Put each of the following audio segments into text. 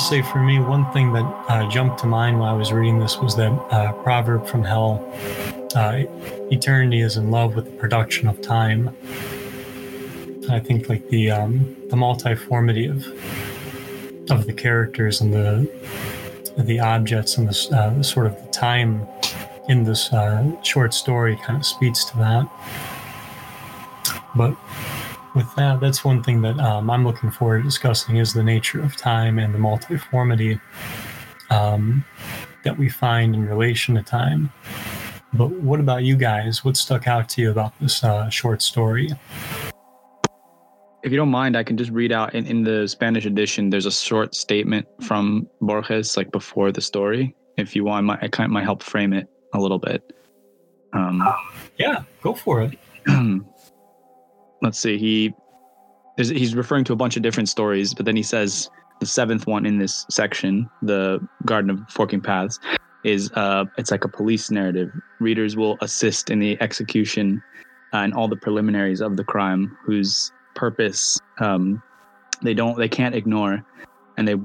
I'll say for me, one thing that uh, jumped to mind while I was reading this was that uh, proverb from hell uh, eternity is in love with the production of time. I think like the um, the multiformity of of the characters and the the objects and the uh, sort of the time in this uh, short story kind of speaks to that. But with that, that's one thing that um, I'm looking forward to discussing is the nature of time and the multiformity um, that we find in relation to time. But what about you guys? What stuck out to you about this uh, short story? If you don't mind, I can just read out in, in the Spanish edition. There's a short statement from Borges, like before the story. If you want, I kind of might help frame it a little bit. Um, yeah, go for it. let's see. He he's referring to a bunch of different stories, but then he says the seventh one in this section, the Garden of Forking Paths, is uh, it's like a police narrative. Readers will assist in the execution uh, and all the preliminaries of the crime, whose purpose um, they don't they can't ignore, and they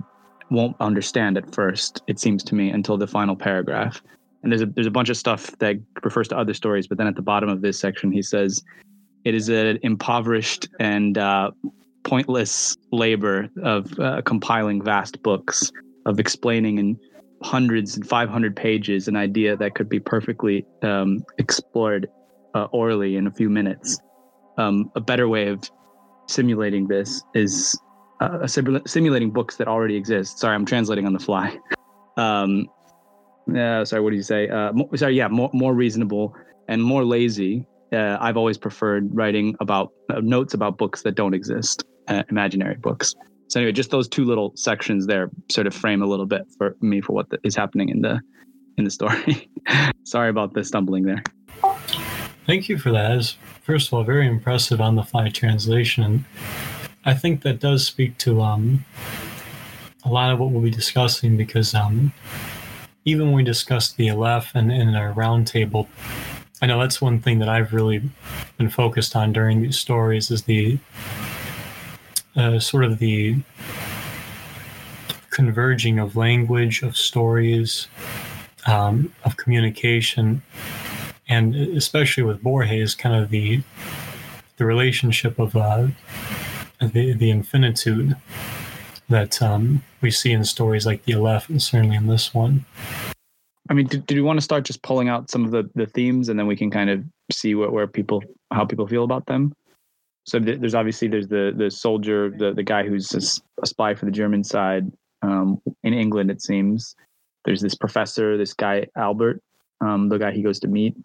won't understand at first. It seems to me until the final paragraph. And there's a there's a bunch of stuff that refers to other stories, but then at the bottom of this section, he says, "It is an impoverished and uh, pointless labor of uh, compiling vast books, of explaining in hundreds and 500 pages an idea that could be perfectly um, explored uh, orally in a few minutes. Um, a better way of simulating this is uh, simulating books that already exist. Sorry, I'm translating on the fly. Um, uh, sorry, what do you say? Uh, mo- sorry, yeah, more, more reasonable and more lazy. Uh, I've always preferred writing about uh, notes about books that don't exist, imaginary books. So anyway, just those two little sections there sort of frame a little bit for me for what the, is happening in the in the story. Sorry about the stumbling there. Thank you for that. It's, first of all, very impressive on the fly translation, I think that does speak to um, a lot of what we'll be discussing because um, even when we discussed the Aleph and in our roundtable, I know that's one thing that I've really been focused on during these stories is the uh, sort of the converging of language, of stories, um, of communication, and especially with Borges, kind of the the relationship of uh, the the infinitude that um, we see in stories like the Aleph, and certainly in this one. I mean, do, do you want to start just pulling out some of the, the themes, and then we can kind of see what where people how people feel about them? so there's obviously there's the the soldier, the the guy who's a, a spy for the German side um, in England. It seems there's this professor, this guy Albert, um, the guy he goes to meet,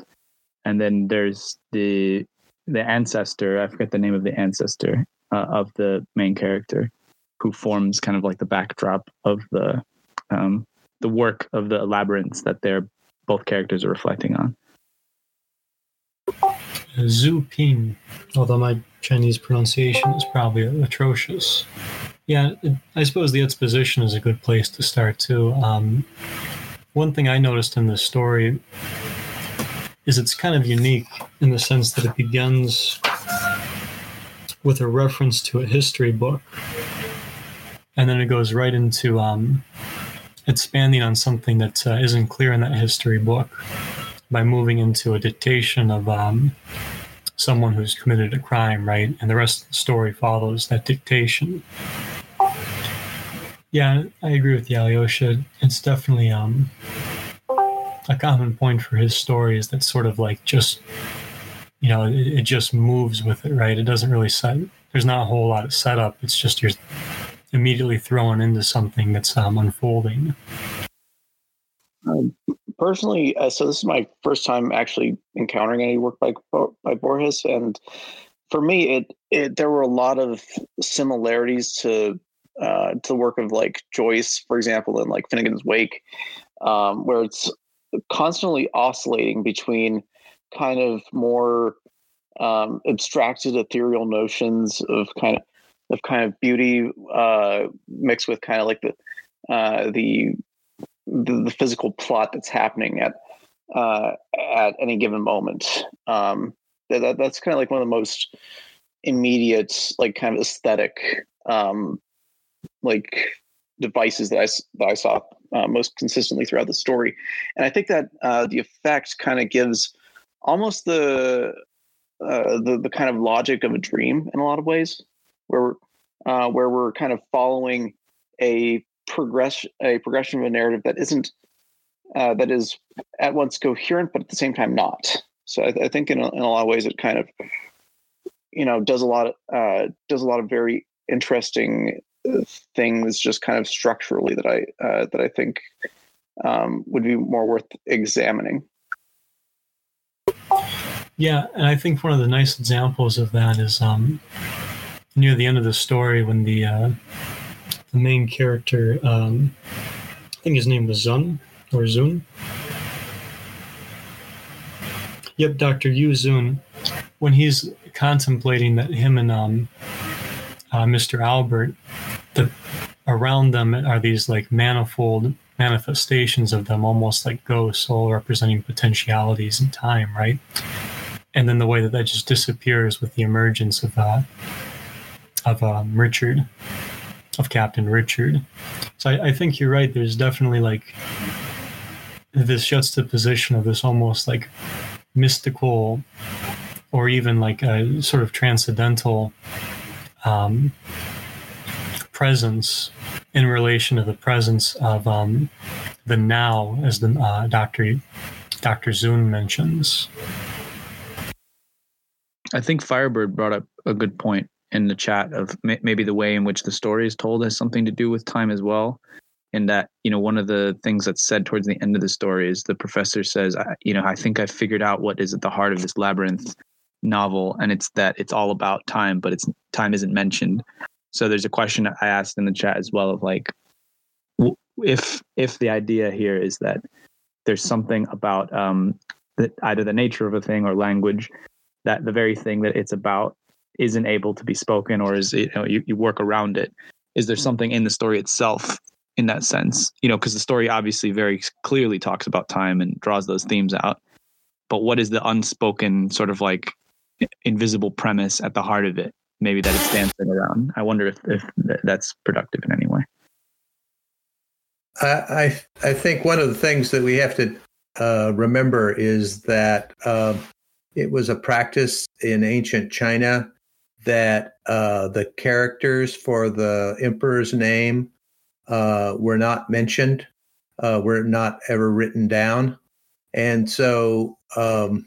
and then there's the the ancestor. I forget the name of the ancestor uh, of the main character, who forms kind of like the backdrop of the um, the work of the labyrinths that they're both characters are reflecting on. Zhu Ping, although my Chinese pronunciation is probably atrocious. Yeah, I suppose the exposition is a good place to start too. Um, one thing I noticed in this story is it's kind of unique in the sense that it begins with a reference to a history book, and then it goes right into um, expanding on something that uh, not clear in that history book by moving into a dictation of um, someone who's committed a crime, right? And the rest of the story follows that dictation. Yeah, I agree with Alyosha. It's definitely um, a common point for his story is that sort of like just, you know, it, it just moves with it, right? It doesn't really set. There's not a whole lot of setup. It's just you're immediately thrown into something that's um, unfolding. Um, personally, uh, so this is my first time actually encountering any work by by Borges, and for me, it, it there were a lot of similarities to uh, to the work of like Joyce, for example, in like Finnegans Wake, um, where it's constantly oscillating between kind of more um, abstracted, ethereal notions of kind of of kind of beauty uh, mixed with kind of like the uh, the the, the physical plot that's happening at uh, at any given moment. Um, that, that's kind of like one of the most immediate, like kind of aesthetic, um, like devices that I that I saw uh, most consistently throughout the story, and I think that uh, the effect kind of gives almost the uh, the the kind of logic of a dream in a lot of ways, where uh, where we're kind of following a progression a progression of a narrative that isn't uh, that is at once coherent but at the same time not. So I, I think in a, in a lot of ways it kind of you know does a lot of uh, does a lot of very interesting uh, things just kind of structurally that I uh, that I think um, would be more worth examining. Yeah, and I think one of the nice examples of that is um, near the end of the story when the uh, the main character, um, I think his name was Zun or Zun. Yep, Dr. Yu Zun. When he's contemplating that him and um, uh, Mr. Albert, the around them are these like manifold manifestations of them, almost like ghosts, all representing potentialities in time, right? and then the way that that just disappears with the emergence of uh, of um, Richard, of Captain Richard. So I, I, think you're right. There's definitely like this juxtaposition of this almost like mystical, or even like a sort of transcendental um, presence in relation to the presence of um, the now, as the uh, Doctor Doctor Zun mentions. I think Firebird brought up a good point in the chat of maybe the way in which the story is told has something to do with time as well. And that, you know, one of the things that's said towards the end of the story is the professor says, you know, I think I figured out what is at the heart of this labyrinth novel. And it's that it's all about time, but it's time isn't mentioned. So there's a question I asked in the chat as well of like, if if the idea here is that there's something about um, that either the nature of a thing or language that the very thing that it's about isn't able to be spoken or is you know you, you work around it. Is there something in the story itself in that sense? You know because the story obviously very clearly talks about time and draws those themes out. But what is the unspoken sort of like invisible premise at the heart of it maybe that it's dancing around? I wonder if, if that's productive in any way. I I think one of the things that we have to uh, remember is that uh, it was a practice in ancient China that uh, the characters for the emperor's name uh, were not mentioned, uh, were not ever written down. And so um,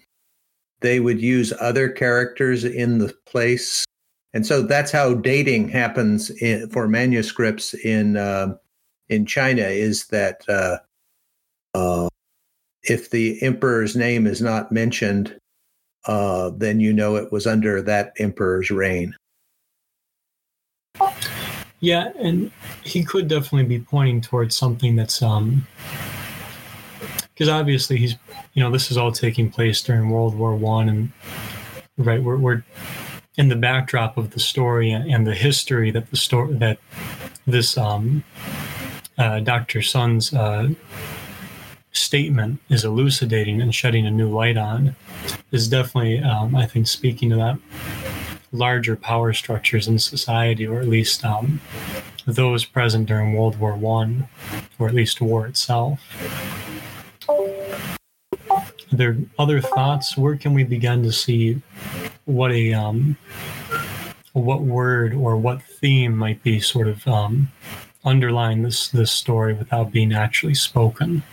they would use other characters in the place. And so that's how dating happens in, for manuscripts in um, in China is that uh, uh, if the emperor's name is not mentioned, uh, then you know it was under that emperor's reign. Yeah, and he could definitely be pointing towards something that's um because obviously he's you know this is all taking place during World War One and right we're, we're in the backdrop of the story and the history that the story that this um uh, Dr. Sun's uh, statement is elucidating and shedding a new light on is definitely, um, I think, speaking to that larger power structures in society, or at least um, those present during World War One, or at least war itself. Are there other thoughts? Where can we begin to see what a um, what word or what theme might be sort of um, underlying this this story without being actually spoken?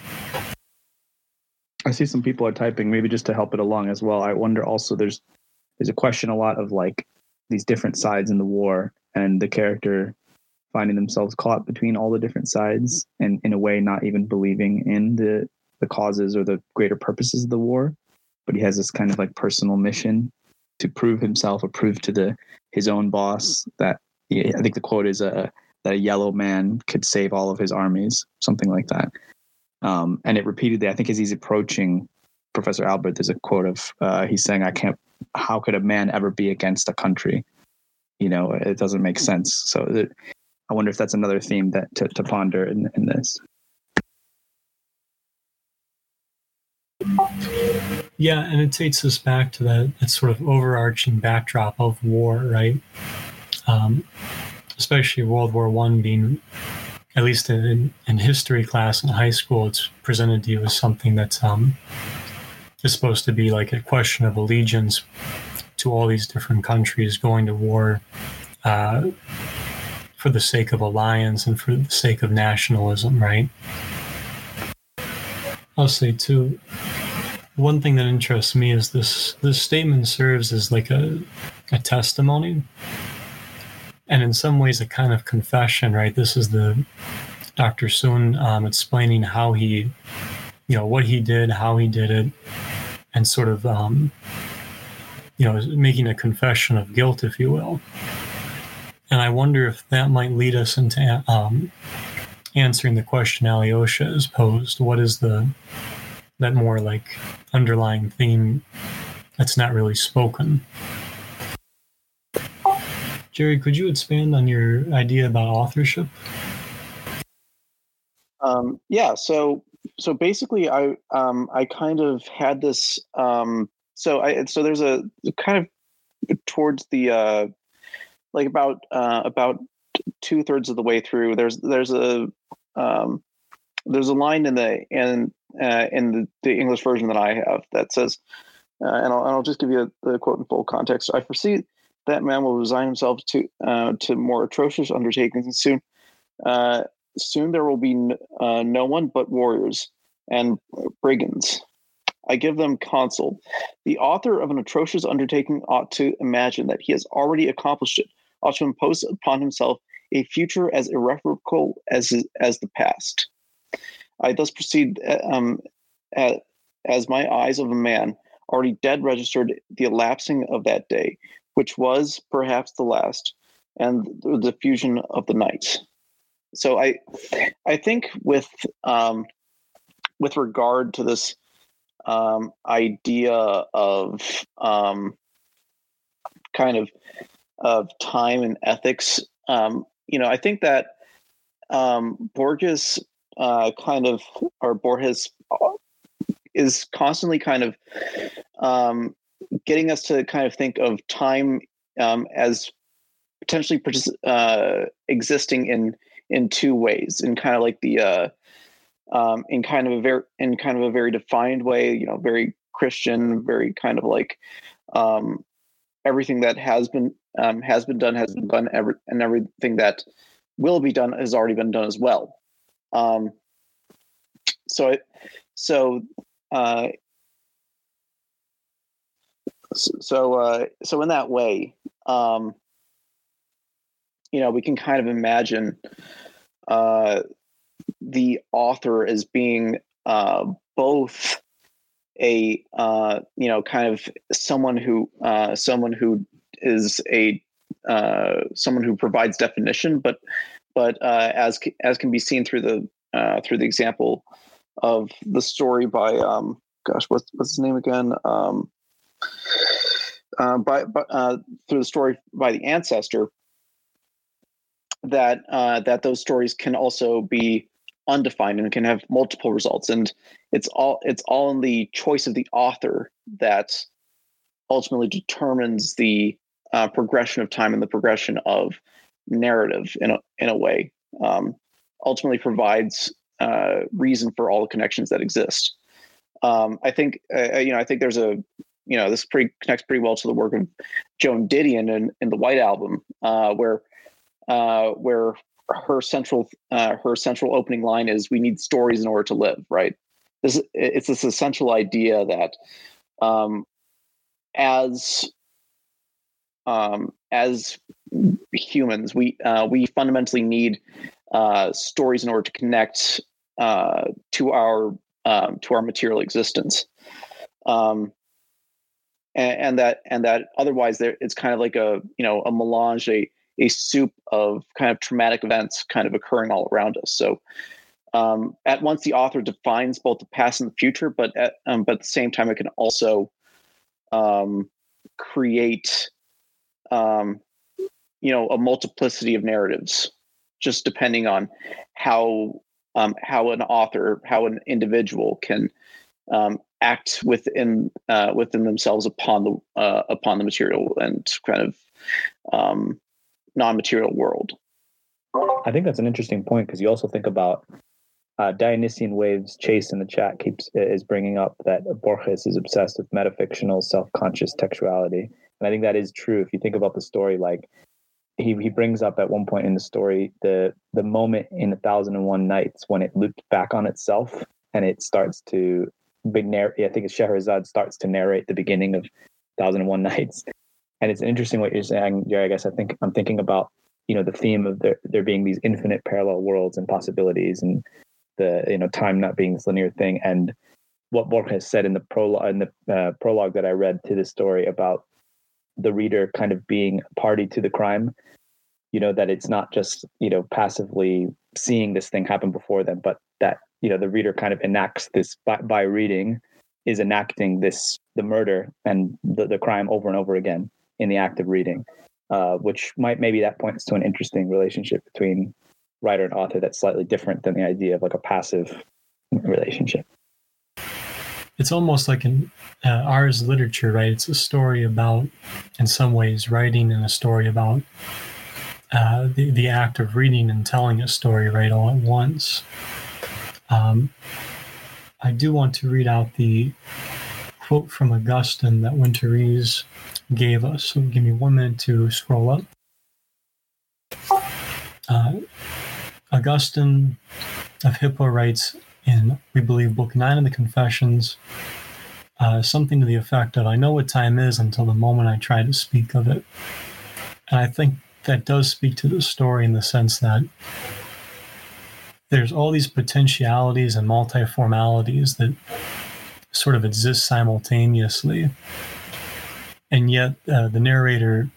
I see some people are typing maybe just to help it along as well. I wonder also there's there's a question a lot of like these different sides in the war and the character finding themselves caught between all the different sides and in a way not even believing in the the causes or the greater purposes of the war but he has this kind of like personal mission to prove himself or prove to the his own boss that i think the quote is a uh, that a yellow man could save all of his armies something like that um, and it repeatedly, I think, as he's approaching Professor Albert, there's a quote of uh, he's saying, "I can't. How could a man ever be against a country? You know, it doesn't make sense." So it, I wonder if that's another theme that to, to ponder in, in this. Yeah, and it takes us back to that, that sort of overarching backdrop of war, right? Um, especially World War One being at least in, in history class in high school, it's presented to you as something that's um, is supposed to be like a question of allegiance to all these different countries going to war uh, for the sake of alliance and for the sake of nationalism, right? I'll say too. One thing that interests me is this: this statement serves as like a a testimony, and in some ways a kind of confession, right? This is the Dr. Sun um, explaining how he, you know, what he did, how he did it, and sort of, um, you know, making a confession of guilt, if you will. And I wonder if that might lead us into um, answering the question Alyosha has posed. What is the that more like underlying theme that's not really spoken? Jerry, could you expand on your idea about authorship? Um, yeah. So so basically, I um, I kind of had this. Um, so I so there's a kind of towards the uh, like about uh, about two thirds of the way through. There's there's a um, there's a line in the in uh, in the, the English version that I have that says, uh, and, I'll, and I'll just give you the quote in full context. I foresee that man will resign himself to uh, to more atrocious undertakings, and soon uh, soon there will be n- uh, no one but warriors and brigands. I give them counsel. The author of an atrocious undertaking ought to imagine that he has already accomplished it, ought to impose upon himself a future as irreparable as as the past. I thus proceed uh, um, at, as my eyes of a man already dead registered the elapsing of that day, which was perhaps the last, and the fusion of the night. So I, I think with um, with regard to this um, idea of um, kind of of time and ethics, um, you know, I think that um, Borges uh, kind of or Borges is constantly kind of um, getting us to kind of think of time um, as potentially uh, existing in in two ways, in kind of like the uh, um, in kind of a very in kind of a very defined way, you know, very Christian, very kind of like um, everything that has been um, has been done has been done, every, and everything that will be done has already been done as well. Um, so, it, so, uh, so, uh, so in that way, um, you know, we can kind of imagine uh, the author as being uh, both a uh, you know kind of someone who uh, someone who is a uh, someone who provides definition, but but uh, as as can be seen through the uh, through the example of the story by um, gosh what's what's his name again? Um, uh, by, by uh, through the story by the ancestor that uh, that those stories can also be undefined and can have multiple results. And it's all it's all in the choice of the author that ultimately determines the uh, progression of time and the progression of narrative in a in a way um, ultimately provides uh, reason for all the connections that exist. Um, I think uh, you know I think there's a you know this pretty connects pretty well to the work of Joan Didion in, in the White Album uh, where uh, where her central uh, her central opening line is "We need stories in order to live." Right. This it's this essential idea that um, as um, as humans, we uh, we fundamentally need uh, stories in order to connect uh, to our um, to our material existence. Um, and, and, that and that otherwise there it's kind of like a you know a melange a a soup of kind of traumatic events kind of occurring all around us. So um, at once the author defines both the past and the future, but at, um, but at the same time it can also um, create um, you know a multiplicity of narratives, just depending on how um, how an author, how an individual can um, act within uh, within themselves upon the uh, upon the material and kind of um, non-material world. I think that's an interesting point because you also think about uh, Dionysian Waves Chase in the chat keeps is bringing up that Borges is obsessed with metafictional, self-conscious textuality, and I think that is true. If you think about the story, like he he brings up at one point in the story the the moment in A Thousand and One Nights when it looped back on itself and it starts to big narrate. I think it's Scheherazade starts to narrate the beginning of Thousand and One Nights, and it's interesting what you're saying, Jerry. I guess I think I'm thinking about you know the theme of there there being these infinite parallel worlds and possibilities and the you know time not being this linear thing and what Borges said in the prologue in the uh, prologue that I read to this story about the reader kind of being party to the crime you know that it's not just you know passively seeing this thing happen before them but that you know the reader kind of enacts this by, by reading is enacting this the murder and the, the crime over and over again in the act of reading uh, which might maybe that points to an interesting relationship between writer and author that's slightly different than the idea of like a passive relationship. It's almost like an uh, Ars literature, right? It's a story about, in some ways, writing and a story about uh, the, the act of reading and telling a story right all at once. Um, I do want to read out the quote from Augustine that Winterese gave us. So give me one minute to scroll up. Uh, Augustine of Hippo writes in, we believe, Book 9 of the Confessions, uh, something to the effect of, I know what time is until the moment I try to speak of it. And I think that does speak to the story in the sense that there's all these potentialities and multiformalities that sort of exist simultaneously. And yet, uh, the narrator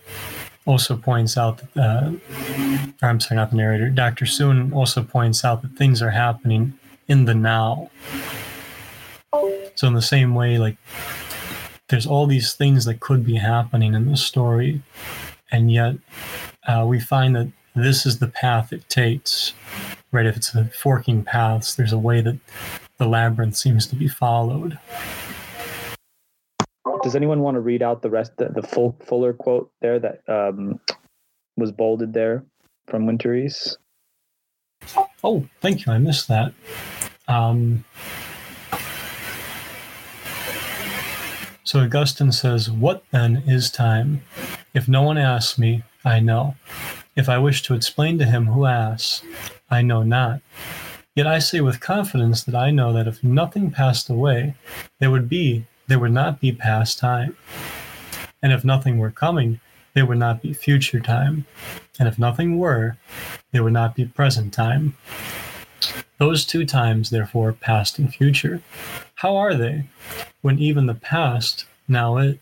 also points out that, uh, I'm sorry, not the narrator, Dr. Soon also points out that things are happening in the now. So, in the same way, like, there's all these things that could be happening in the story, and yet uh, we find that this is the path it takes, right? If it's a forking paths, there's a way that the labyrinth seems to be followed does anyone want to read out the rest, the, the full fuller quote there that um, was bolded there from Winterese? Oh, thank you. I missed that. Um, so Augustine says, What then is time? If no one asks me, I know. If I wish to explain to him who asks, I know not. Yet I say with confidence that I know that if nothing passed away, there would be there would not be past time. And if nothing were coming, there would not be future time. And if nothing were, there would not be present time. Those two times, therefore, past and future. How are they? When even the past now it,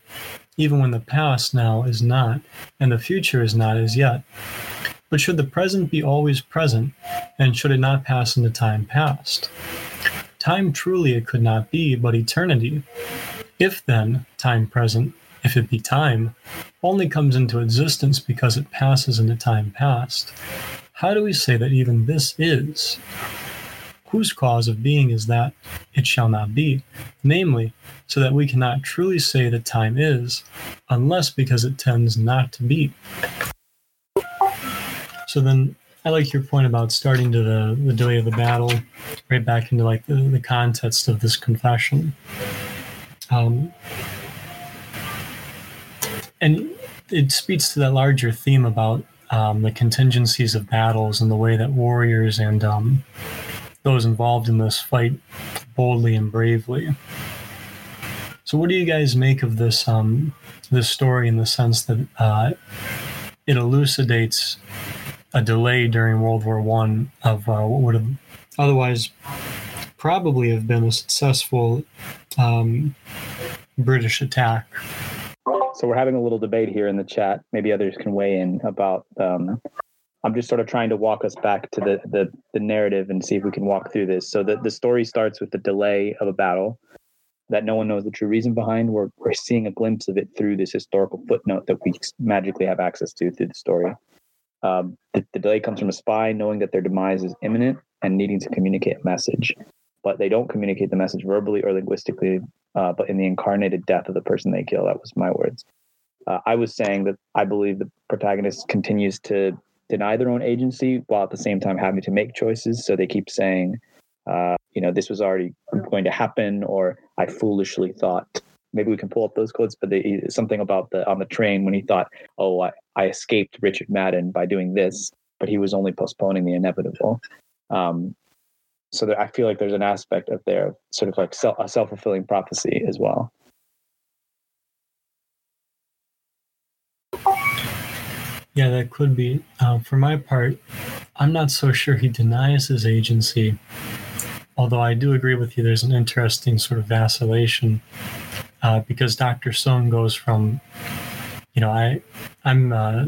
even when the past now is not, and the future is not as yet. But should the present be always present, and should it not pass into time past? Time truly it could not be, but eternity. If then time present, if it be time, only comes into existence because it passes into time past, how do we say that even this is? Whose cause of being is that it shall not be, namely, so that we cannot truly say that time is, unless because it tends not to be. So then I like your point about starting to the, the delay of the battle, right back into like the, the context of this confession. Um, and it speaks to that larger theme about um, the contingencies of battles and the way that warriors and um, those involved in this fight boldly and bravely. So, what do you guys make of this um, this story in the sense that uh, it elucidates a delay during World War One of uh, what would have otherwise probably have been a successful um, British attack. So we're having a little debate here in the chat. Maybe others can weigh in about. Um, I'm just sort of trying to walk us back to the, the the narrative and see if we can walk through this. So the the story starts with the delay of a battle that no one knows the true reason behind. We're we're seeing a glimpse of it through this historical footnote that we magically have access to through the story. Um, the, the delay comes from a spy knowing that their demise is imminent and needing to communicate a message, but they don't communicate the message verbally or linguistically, uh, but in the incarnated death of the person they kill. That was my words. Uh, I was saying that I believe the protagonist continues to deny their own agency while at the same time having to make choices. So they keep saying, uh, you know, this was already going to happen, or I foolishly thought. Maybe we can pull up those quotes, but they, something about the on the train when he thought, "Oh, I, I escaped Richard Madden by doing this," but he was only postponing the inevitable. Um, so there, I feel like there's an aspect of there, sort of like self, a self fulfilling prophecy as well. Yeah, that could be. Uh, for my part, I'm not so sure he denies his agency, although I do agree with you. There's an interesting sort of vacillation uh, because Dr. Soong goes from, you know, I, I'm, uh,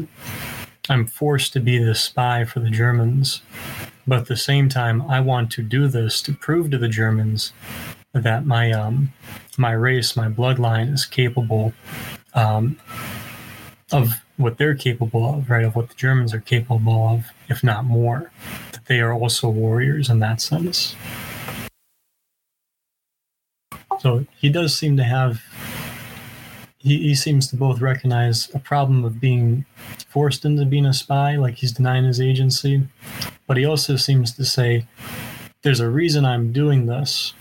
I'm forced to be the spy for the Germans, but at the same time, I want to do this to prove to the Germans that my um, my race, my bloodline is capable um, of what they're capable of, right? Of what the Germans are capable of, if not more. That they are also warriors in that sense. So he does seem to have. He, he seems to both recognize a problem of being forced into being a spy, like he's denying his agency, but he also seems to say, "There's a reason I'm doing this."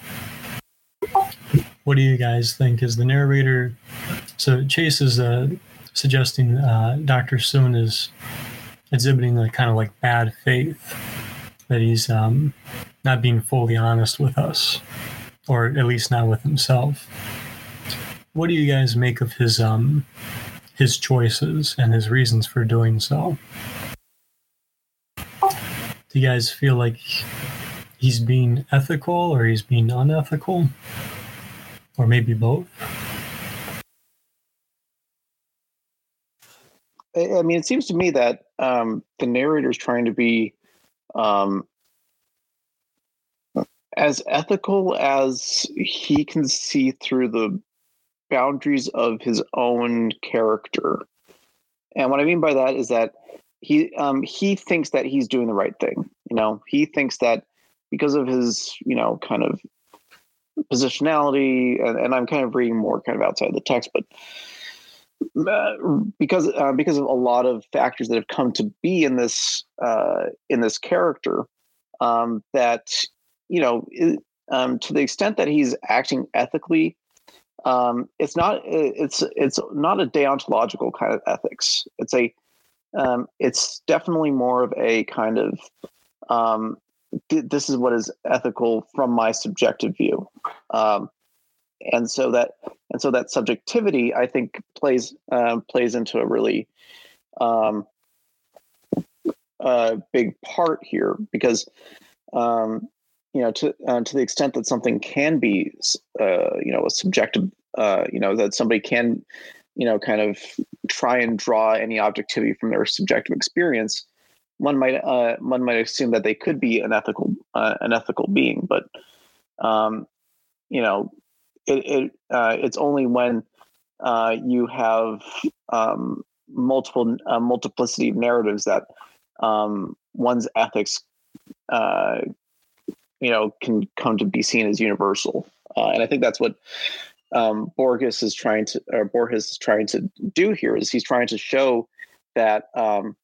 What do you guys think? Is the narrator? So Chase is a suggesting uh, Dr. Soon is exhibiting a kind of like bad faith, that he's um, not being fully honest with us, or at least not with himself. What do you guys make of his um, his choices and his reasons for doing so? Do you guys feel like he's being ethical or he's being unethical? Or maybe both? I mean, it seems to me that um, the narrator is trying to be um, as ethical as he can see through the boundaries of his own character. And what I mean by that is that he um, he thinks that he's doing the right thing. You know, he thinks that because of his you know kind of positionality, and, and I'm kind of reading more kind of outside the text, but because uh, because of a lot of factors that have come to be in this uh, in this character um, that you know um, to the extent that he's acting ethically um, it's not it's it's not a deontological kind of ethics. It's a um, it's definitely more of a kind of um, th- this is what is ethical from my subjective view. Um, and so that and so that subjectivity i think plays uh, plays into a really um, uh, big part here because um, you know to uh, to the extent that something can be uh, you know a subjective uh, you know that somebody can you know kind of try and draw any objectivity from their subjective experience one might uh, one might assume that they could be an ethical an ethical being. But um, you know it, it uh, it's only when uh, you have um, multiple uh, multiplicity of narratives that um, one's ethics, uh, you know, can come to be seen as universal. Uh, and I think that's what um, Borges is trying to, or Borges is trying to do here. Is he's trying to show that um,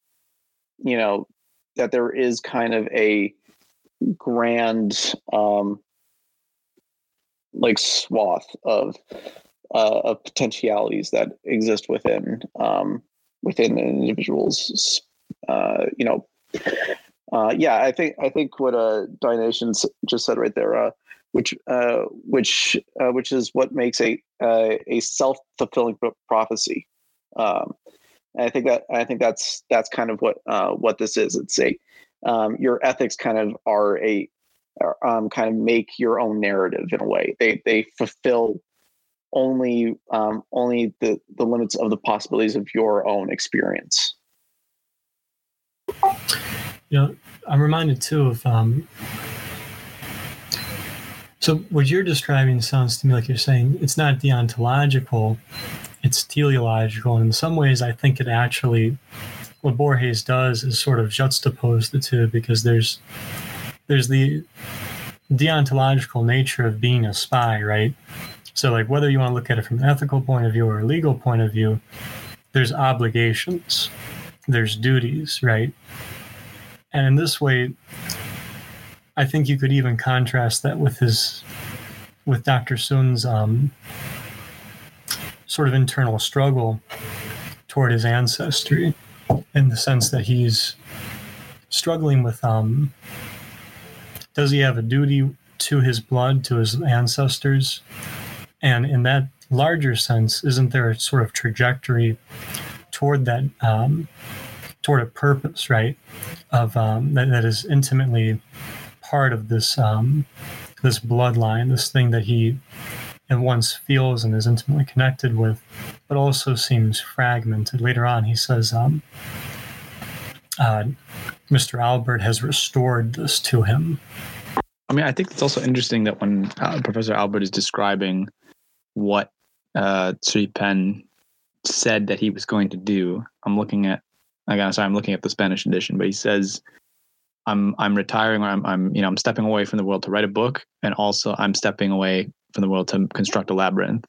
you know that there is kind of a grand um, like swath of uh, of potentialities that exist within um, within an individual's uh, you know uh, yeah I think I think what uh Dionysians just said right there uh, which uh, which uh, which is what makes a uh, a self fulfilling prophecy. Um, I think that I think that's that's kind of what uh, what this is. It's a um, your ethics kind of are a um, kind of make your own narrative in a way. They they fulfill only um, only the the limits of the possibilities of your own experience. You know, I'm reminded too of um, so what you're describing sounds to me like you're saying it's not deontological, it's teleological. And in some ways, I think it actually what Borges does is sort of juxtapose the two because there's there's the deontological nature of being a spy, right? So, like, whether you want to look at it from an ethical point of view or a legal point of view, there's obligations. there's duties, right? And in this way, I think you could even contrast that with his with Dr. Sun's um, sort of internal struggle toward his ancestry, in the sense that he's struggling with um, does he have a duty to his blood, to his ancestors? And in that larger sense, isn't there a sort of trajectory toward that, um, toward a purpose, right? Of um, that, that is intimately part of this um, this bloodline, this thing that he at once feels and is intimately connected with, but also seems fragmented. Later on, he says, um, uh, Mr. Albert has restored this to him. I mean, I think it's also interesting that when uh, Professor Albert is describing what uh, Sui Pen said that he was going to do, I'm looking at, again, sorry, I'm looking at the Spanish edition, but he says, I'm I'm retiring or I'm I'm you know I'm stepping away from the world to write a book and also I'm stepping away from the world to construct a labyrinth.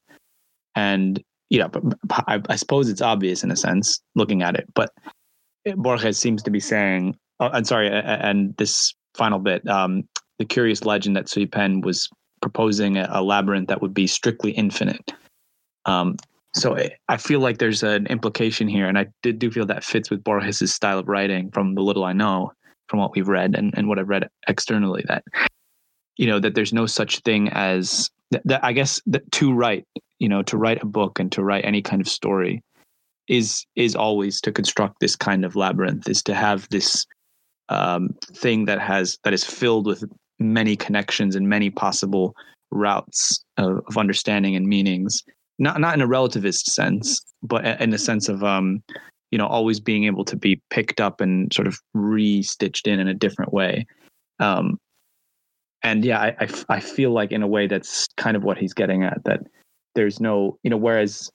And yeah, but I, I suppose it's obvious in a sense looking at it, but Borges seems to be saying, oh, I'm sorry, and this final bit, um, the curious legend that Sui Pen was proposing a, a, labyrinth that would be strictly infinite. Um, so I feel like there's an implication here, and I did do feel that fits with Borges's style of writing from the little I know, from what we've read and, and what I've read externally. That you know that there's no such thing as that, that I guess that to write, you know, to write a book and to write any kind of story is is always to construct this kind of labyrinth, is to have this um, thing that has that is filled with many connections and many possible routes of, of understanding and meanings not not in a relativist sense, but in the sense of um, you know always being able to be picked up and sort of re-stitched in in a different way. Um, and yeah, I, I, I feel like in a way that's kind of what he's getting at that there's no you know whereas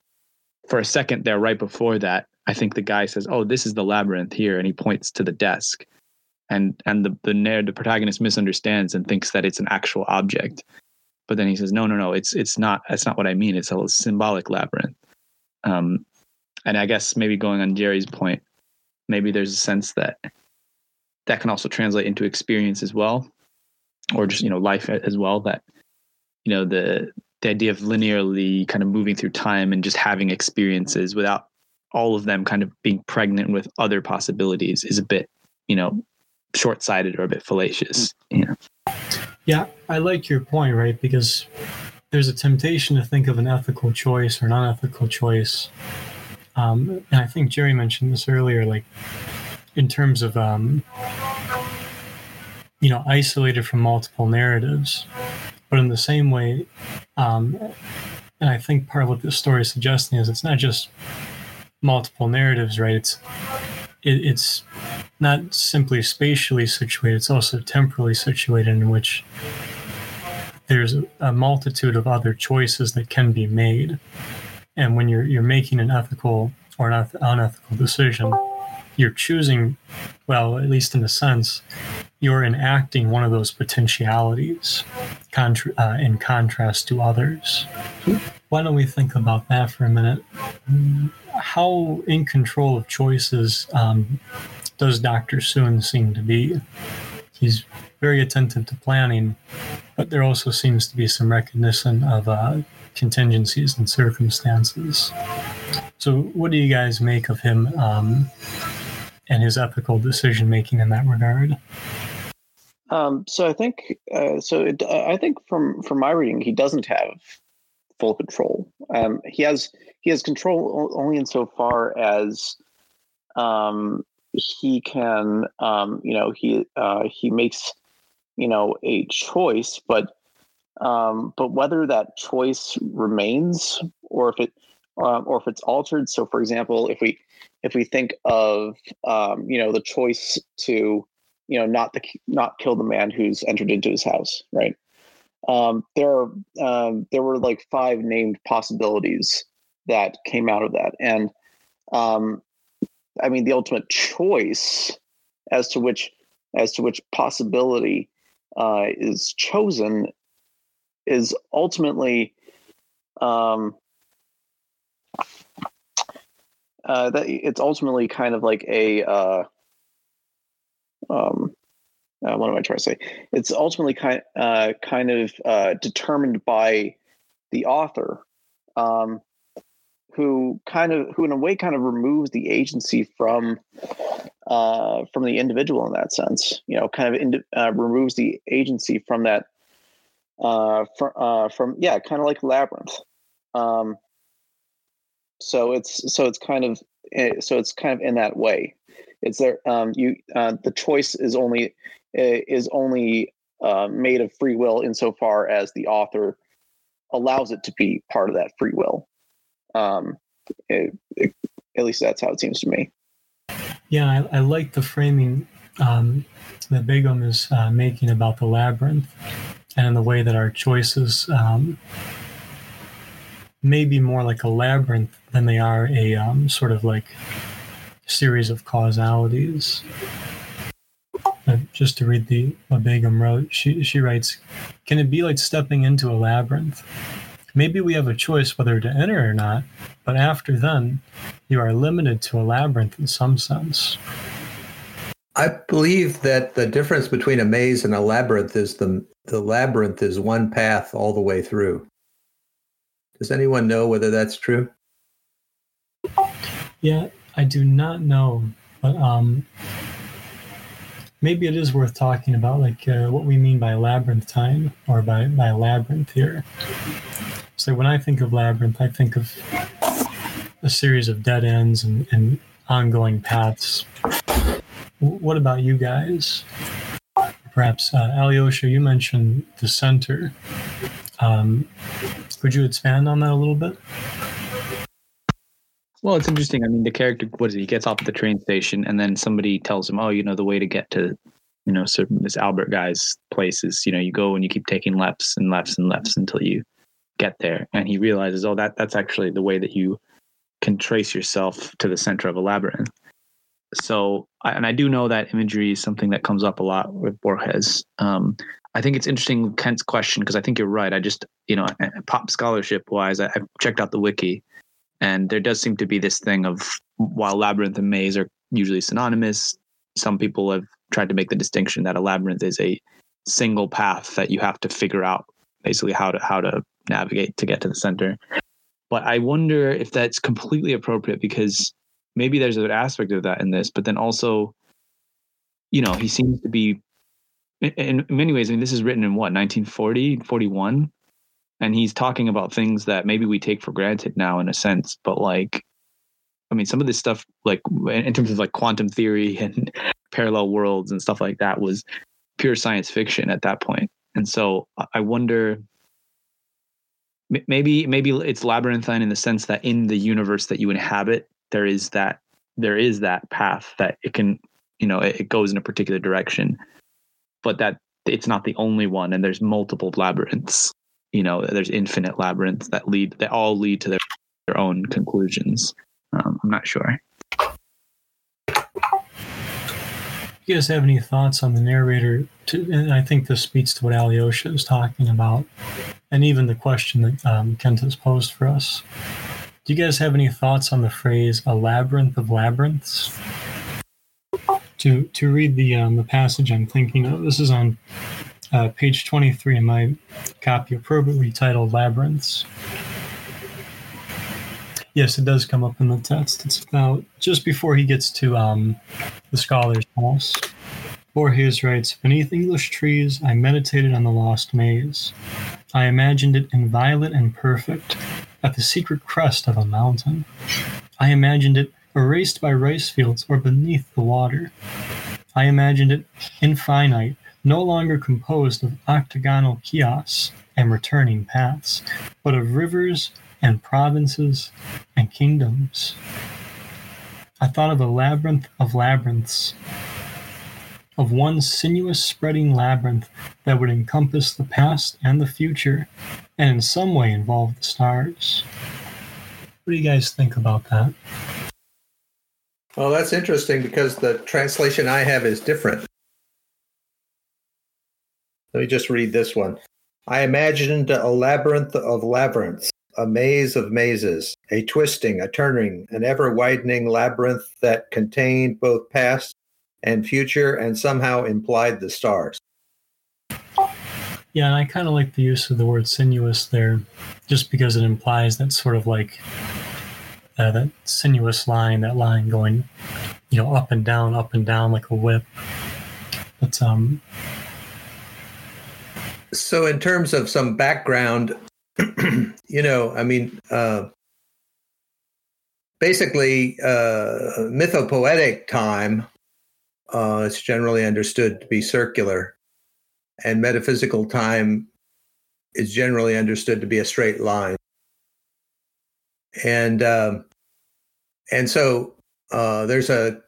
for a second there right before that I think the guy says oh this is the labyrinth here and he points to the desk. And and the the the protagonist misunderstands and thinks that it's an actual object. But then he says no no no it's it's not that's not what i mean. It's a symbolic labyrinth. Um and i guess maybe going on jerry's point maybe there's a sense that that can also translate into experience as well or just you know life as well that you know the the idea of linearly kind of moving through time and just having experiences without all of them kind of being pregnant with other possibilities is a bit you know short-sighted or a bit fallacious you know yeah, I like your point, right? Because there's a temptation to think of an ethical choice or an unethical choice. Um, and I think Jerry mentioned this earlier, like in terms of, um, you know, isolated from multiple narratives. But in the same way, um, and I think part of what this story is suggesting is it's not just multiple narratives, right? It's it, it's not simply spatially situated, it's also temporally situated, in which there's a multitude of other choices that can be made. And when you're, you're making an ethical or an unethical decision, you're choosing, well, at least in a sense, you're enacting one of those potentialities contra- uh, in contrast to others. Why don't we think about that for a minute? How in control of choices um, does Dr. Sun seem to be. He's very attentive to planning, but there also seems to be some recognition of uh, contingencies and circumstances. So, what do you guys make of him um, and his ethical decision making in that regard? Um, so I think uh, so. It, I think from from my reading, he doesn't have full control. Um, he has he has control only insofar as um, he can um, you know he uh, he makes you know a choice but um, but whether that choice remains or if it um, or if it's altered so for example if we if we think of um, you know the choice to you know not the not kill the man who's entered into his house right? Um, there are um, there were like five named possibilities that came out of that. And um, I mean, the ultimate choice as to which as to which possibility uh, is chosen is ultimately um, uh, that it's ultimately kind of like a uh, um, uh, what am I trying to say? It's ultimately kind uh, kind of uh, determined by the author, um, who kind of who in a way kind of removes the agency from uh, from the individual in that sense. You know, kind of indi- uh, removes the agency from that uh, from uh, from yeah, kind of like labyrinth. Um, so it's so it's kind of eh, so it's kind of in that way. It's there. Um, you uh, the choice is only is only uh, made of free will insofar as the author allows it to be part of that free will. Um, it, it, at least that's how it seems to me. Yeah, I, I like the framing um, that Begum is uh, making about the labyrinth and the way that our choices um, may be more like a labyrinth than they are a um, sort of like series of causalities. Uh, just to read the what Begum wrote, she she writes, "Can it be like stepping into a labyrinth? Maybe we have a choice whether to enter or not, but after then, you are limited to a labyrinth in some sense." I believe that the difference between a maze and a labyrinth is the the labyrinth is one path all the way through. Does anyone know whether that's true? Yeah, I do not know, but um, maybe it is worth talking about, like uh, what we mean by labyrinth time or by by labyrinth here. So when I think of labyrinth, I think of a series of dead ends and, and ongoing paths. What about you guys? Perhaps uh, Alyosha, you mentioned the center. Um, could you expand on that a little bit? Well, it's interesting. I mean, the character, what is it? He gets off at the train station, and then somebody tells him, "Oh, you know, the way to get to, you know, certain this Albert guy's place is, you know, you go and you keep taking lefts and lefts and lefts until you get there." And he realizes, "Oh, that that's actually the way that you can trace yourself to the center of a labyrinth." So, and I do know that imagery is something that comes up a lot with Borges. Um, I think it's interesting, Kent's question, because I think you're right. I just, you know, pop scholarship wise, I, have checked out the wiki and there does seem to be this thing of while labyrinth and maze are usually synonymous, some people have tried to make the distinction that a labyrinth is a single path that you have to figure out basically how to how to navigate to get to the center. But I wonder if that's completely appropriate because maybe there's an aspect of that in this, but then also, you know, he seems to be in many ways. I mean, this is written in what 1940, 41 and he's talking about things that maybe we take for granted now in a sense but like i mean some of this stuff like in terms of like quantum theory and parallel worlds and stuff like that was pure science fiction at that point. and so i wonder maybe maybe it's labyrinthine in the sense that in the universe that you inhabit there is that there is that path that it can you know it, it goes in a particular direction but that it's not the only one and there's multiple labyrinths you know there's infinite labyrinths that lead that all lead to their, their own conclusions. Um, i'm not sure. You guys have any thoughts on the narrator to, and i think this speaks to what alyosha is talking about and even the question that um, kent has posed for us do you guys have any thoughts on the phrase a labyrinth of labyrinths to to read the um, the passage i'm thinking of this is on uh, page 23 in my copy appropriately titled Labyrinths. Yes, it does come up in the text. It's about just before he gets to um, the scholar's house. Borges writes Beneath English trees, I meditated on the lost maze. I imagined it inviolate and perfect, at the secret crest of a mountain. I imagined it erased by rice fields or beneath the water. I imagined it infinite, no longer composed of octagonal kiosks and returning paths, but of rivers and provinces and kingdoms. I thought of a labyrinth of labyrinths, of one sinuous spreading labyrinth that would encompass the past and the future, and in some way involve the stars. What do you guys think about that? Well, that's interesting because the translation I have is different. Let me just read this one. I imagined a labyrinth of labyrinths, a maze of mazes, a twisting, a turning, an ever widening labyrinth that contained both past and future and somehow implied the stars. Yeah, and I kind of like the use of the word sinuous there, just because it implies that sort of like uh, that sinuous line, that line going, you know, up and down, up and down like a whip. But um, so in terms of some background, you know, I mean, uh, basically, uh, mythopoetic time uh, is generally understood to be circular and metaphysical time is generally understood to be a straight line. And um, and so uh, there's a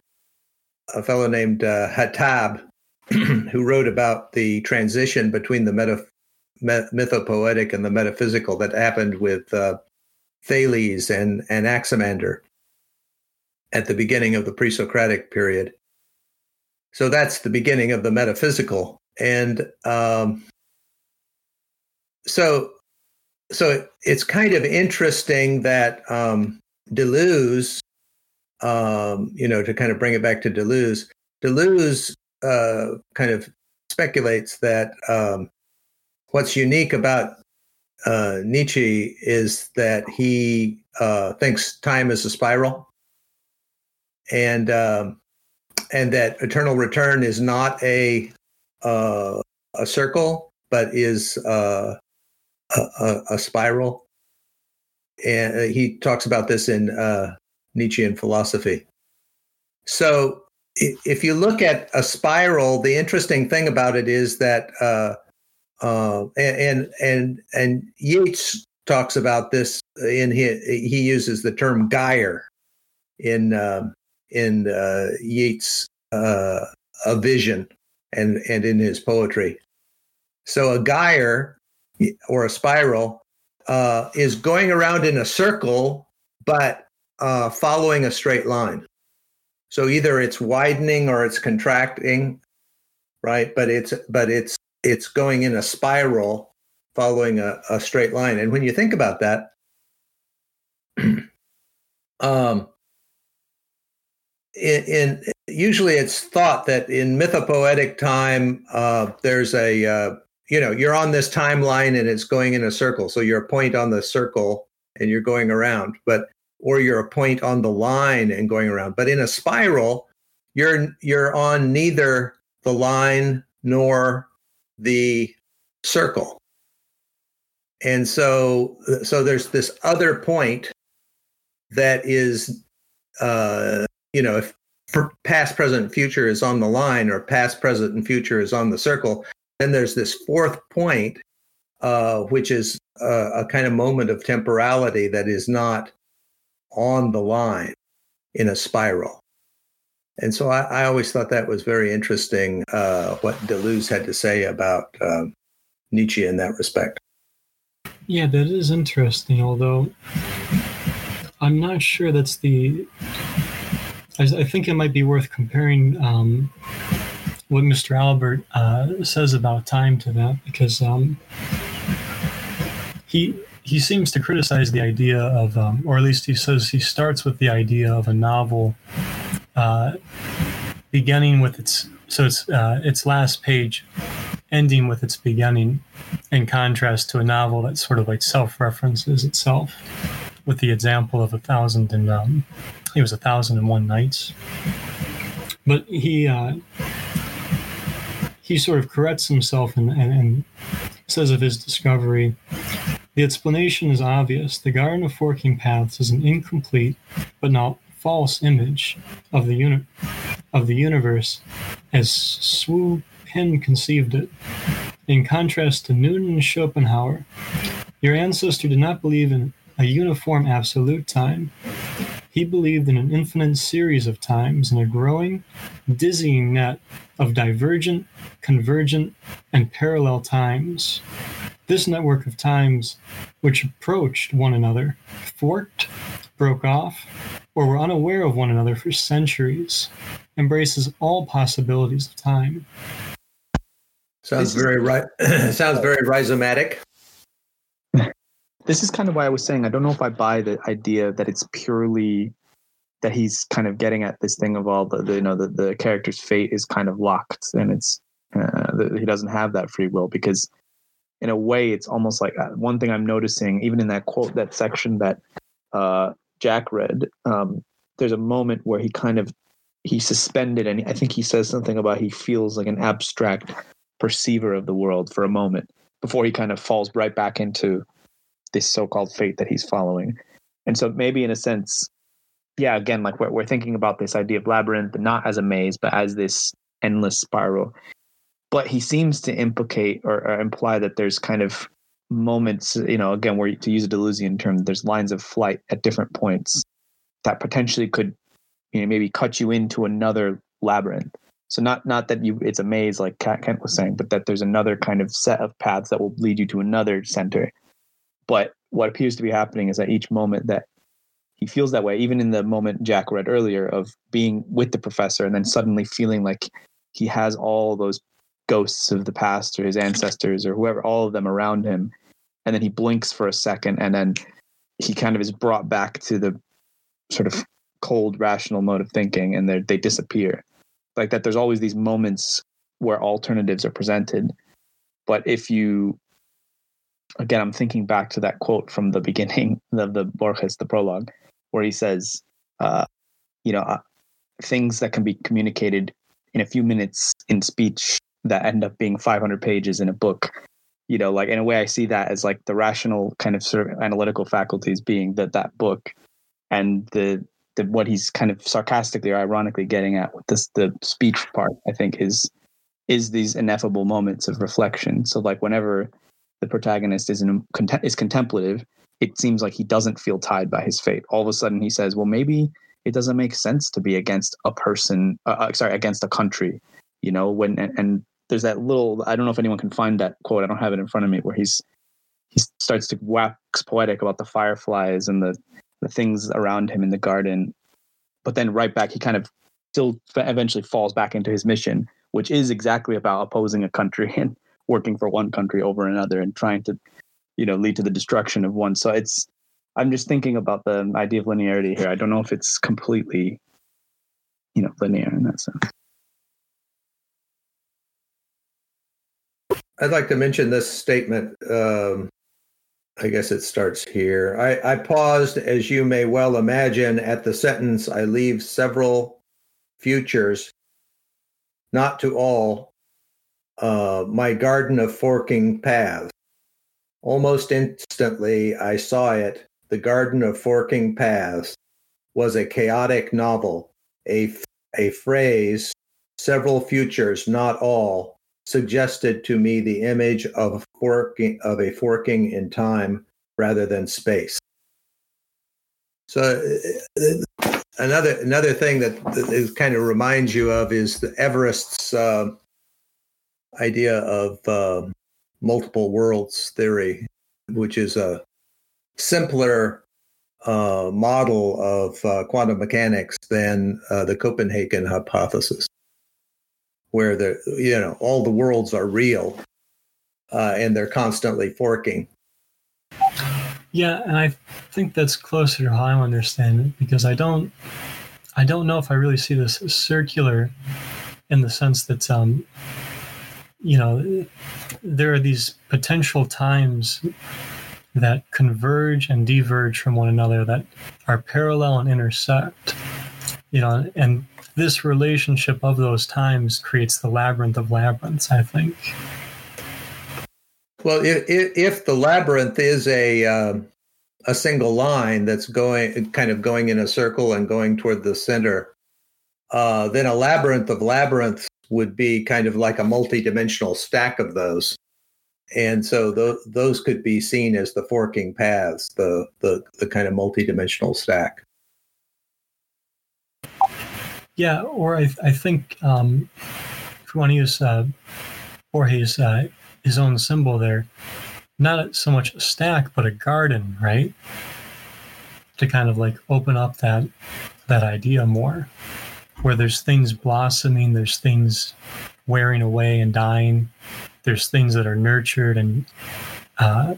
a fellow named uh, Hatab who wrote about the transition between the meta, mythopoetic and the metaphysical that happened with uh, Thales and and Anaximander at the beginning of the pre-Socratic period. So that's the beginning of the metaphysical and um, so so it's kind of interesting that um, Deleuze, um, you know, to kind of bring it back to Deleuze, Deleuze uh, kind of speculates that um, what's unique about uh, Nietzsche is that he uh, thinks time is a spiral, and um, and that eternal return is not a uh, a circle, but is uh, a, a, spiral. And uh, he talks about this in uh, Nietzschean philosophy. So if you look at a spiral, the interesting thing about it is that, uh, uh, and and and Yeats talks about this in his, he uses the term gyre in um, in uh, Yeats' uh, a vision, and and in his poetry. So a gyre or a spiral uh, is going around in a circle, but uh, following a straight line. So either it's widening or it's contracting, right? But it's but it's it's going in a spiral, following a, a straight line. And when you think about that, um, in, in, usually it's thought that in mythopoetic time uh, there's a uh, you know you're on this timeline and it's going in a circle. So you're a point on the circle and you're going around but or you're a point on the line and going around. But in a spiral you're you're on neither the line nor the circle. And so so there's this other point that is uh you know, if past, present, future is on the line or past, present, and future is on the circle, then there's this fourth point, uh, which is a, a kind of moment of temporality that is not on the line in a spiral. And so I, I, always thought that was very interesting uh, what Deleuze had to say about uh, Nietzsche in that respect. Yeah, that is interesting, although I'm not sure that's the I, I think it might be worth comparing um, what Mr. Albert uh, says about time to that because um, he he seems to criticize the idea of, um, or at least he says he starts with the idea of a novel uh, beginning with its so it's uh, its last page ending with its beginning in contrast to a novel that sort of like self-references itself with the example of a thousand and um, it was a thousand and one nights. But he uh, he sort of corrects himself and, and, and says of his discovery, the explanation is obvious. The Garden of Forking Paths is an incomplete but not false image of the uni- of the universe as Ts'ui Pên conceived it. In contrast to Newton and Schopenhauer, your ancestor did not believe in a uniform absolute time. He believed in an infinite series of times in a growing, dizzying net of divergent, convergent, and parallel times. This network of times, which approached one another, forked, broke off, or were unaware of one another for centuries, embraces all possibilities of time. Sounds very right. sounds very rhizomatic. This is kind of why I was saying I don't know if I buy the idea that it's purely that he's kind of getting at this thing of all the, the you know the, the character's fate is kind of locked and it's uh, he doesn't have that free will because in a way it's almost like uh, one thing i'm noticing even in that quote that section that uh, jack read um, there's a moment where he kind of he suspended and i think he says something about he feels like an abstract perceiver of the world for a moment before he kind of falls right back into this so-called fate that he's following and so maybe in a sense yeah again like we're, we're thinking about this idea of labyrinth not as a maze but as this endless spiral but he seems to implicate or, or, imply that there's kind of moments, you know, again, where to use a Deleuzian term, there's lines of flight at different points that potentially could, you know, maybe cut you into another labyrinth. So not not that you it's a maze like Kent was saying, but that there's another kind of set of paths that will lead you to another center. But what appears to be happening is at each moment that he feels that way, even in the moment Jack read earlier of being with the professor and then suddenly feeling like he has all those ghosts of the past or his ancestors or whoever, all of them around him. And then he blinks for a second and then he kind of is brought back to the sort of cold, rational mode of thinking and they disappear. Like that, there's always these moments where alternatives are presented. But if you, again, I'm thinking back to that quote from the beginning of the Borges, the prologue, where he says, uh, you know, uh, things that can be communicated in a few minutes in speech that end up being 500 pages in a book you know like in a way i see that as like the rational kind of sort of analytical faculties being that that book and the the what he's kind of sarcastically or ironically getting at with this the speech part i think is is these ineffable moments of reflection. So like whenever the protagonist is is contemplative it seems like he doesn't feel tied by his fate all of a sudden he says well maybe it doesn't make sense to be against a person uh, uh sorry against a country you know when and, and there's that little I don't know if anyone can find that quote. I don't have it in front of me where he's he starts to wax poetic about the fireflies and the the things around him in the garden. But then right back he kind of still eventually falls back into his mission, which is exactly about opposing a country and working for one country over another and trying to, you know, lead to the destruction of one. So it's I'm just thinking about the idea of linearity here. I don't know if it's completely, you know, linear in that sense. I'd like to mention this statement. Um, I guess it starts here. I, I, paused, as you may well imagine, at the sentence I leave several futures, not to all, uh, my garden of forking paths. Almost instantly, I saw it. The Garden of Forking Paths was a chaotic novel, a, a phrase, several futures, not all, suggested to me the image of forking of a forking in time rather than space. So uh, another another thing that kind of reminds you of is the Everest's uh, idea of uh, multiple worlds theory, which is a simpler uh, model of uh, quantum mechanics than uh, the Copenhagen hypothesis where the you know all the worlds are real uh, and they're constantly forking. Yeah, and I think that's closer to how I understand it because I don't I don't know if I really see this circular in the sense that um you know there are these potential times that converge and diverge from one another that are parallel and intersect you know and this relationship of those times creates the labyrinth of labyrinths, I think. Well, if, if the labyrinth is a uh, a single line that's going kind of going in a circle and going toward the center, uh, then a labyrinth of labyrinths would be kind of like a multi-dimensional stack of those. And so th- those could be seen as the forking paths, the the, the kind of multi-dimensional stack. Yeah, or I, I think um, if you want to use uh, Borges' uh, his own symbol there, not so much a stack, but a garden, right? To kind of like open up that that idea more, where there's things blossoming, there's things wearing away and dying, there's things that are nurtured and uh,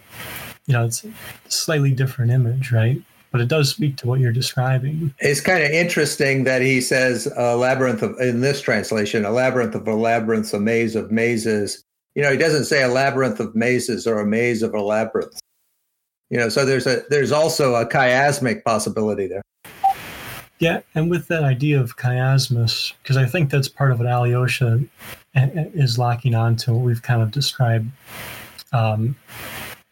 you know, it's a slightly different image, right? But it does speak to what you're describing. It's kind of interesting that he says a labyrinth of, in this translation, a labyrinth of a labyrinth, a maze of mazes. You know, he doesn't say a labyrinth of mazes or a maze of a labyrinth. You know, so there's a there's also a chiasmic possibility there. Yeah, and with that idea of chiasmus, because I think that's part of what Alyosha is locking on to what we've kind of described. Um,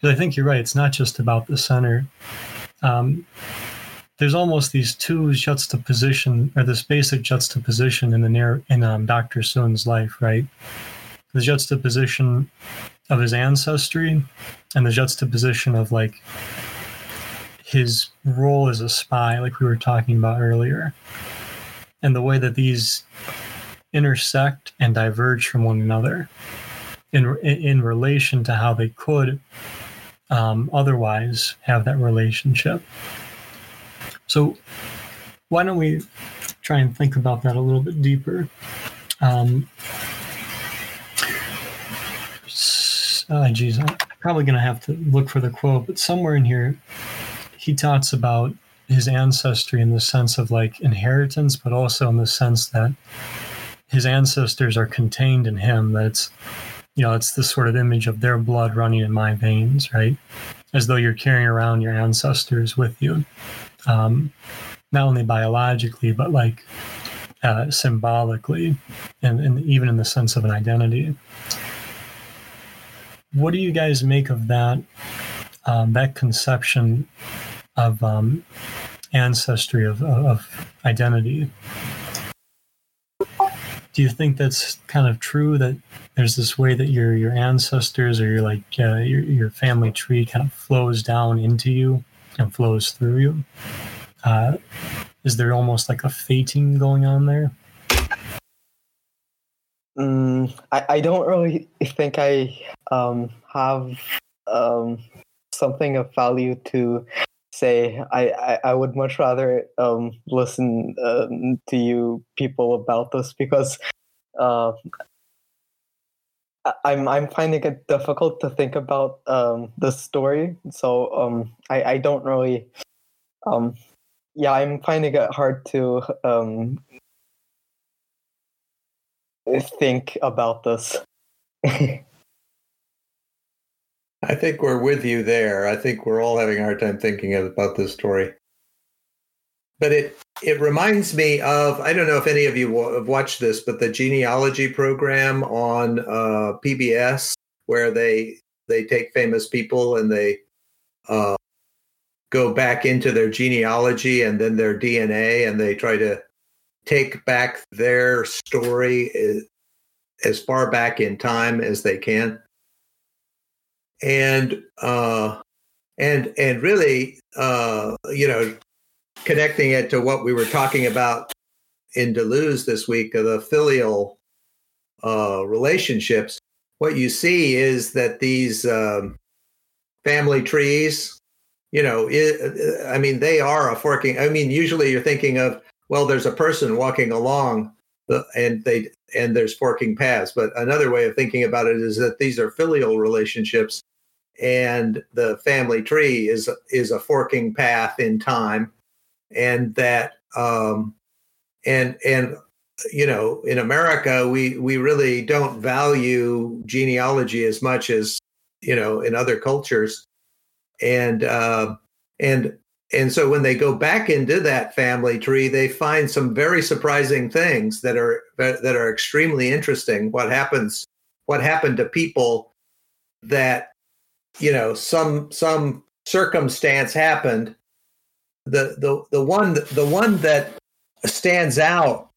I think you're right. It's not just about the center. Um, there's almost these two juxtaposition, or this basic juxtaposition in the near in um, Dr. Sun's life, right? The juxtaposition of his ancestry and the juxtaposition of like his role as a spy, like we were talking about earlier, and the way that these intersect and diverge from one another in in relation to how they could um, otherwise have that relationship. So, why don't we try and think about that a little bit deeper? Um, oh, geez, I'm probably going to have to look for the quote, but somewhere in here, he talks about his ancestry in the sense of like inheritance, but also in the sense that his ancestors are contained in him. That it's, you know, it's this sort of image of their blood running in my veins, right? As though you're carrying around your ancestors with you, um, not only biologically, but like uh, symbolically, and, and even in the sense of an identity. What do you guys make of that? Um, that conception of um, ancestry of, of identity. Do you think that's kind of true that there's this way that your your ancestors or your like uh, your your family tree kind of flows down into you and flows through you? Uh, is there almost like a fating going on there? Mm, I, I don't really think I um, have um, something of value to say I, I, I would much rather um, listen um, to you people about this because uh, I'm I'm finding it difficult to think about um, the story. So um, I I don't really um, yeah I'm finding it hard to um, think about this. I think we're with you there. I think we're all having a hard time thinking about this story. But it it reminds me of I don't know if any of you have watched this, but the genealogy program on uh, PBS where they they take famous people and they uh, go back into their genealogy and then their DNA and they try to take back their story as, as far back in time as they can and uh, and and really, uh, you know, connecting it to what we were talking about in Deleuze this week of the filial uh, relationships. What you see is that these um, family trees, you know, it, I mean, they are a forking. I mean, usually you're thinking of well, there's a person walking along, the, and they and there's forking paths. But another way of thinking about it is that these are filial relationships and the family tree is is a forking path in time and that um and and you know in america we we really don't value genealogy as much as you know in other cultures and uh and and so when they go back into that family tree they find some very surprising things that are that are extremely interesting. What happens what happened to people that you know some some circumstance happened. The the the one the one that stands out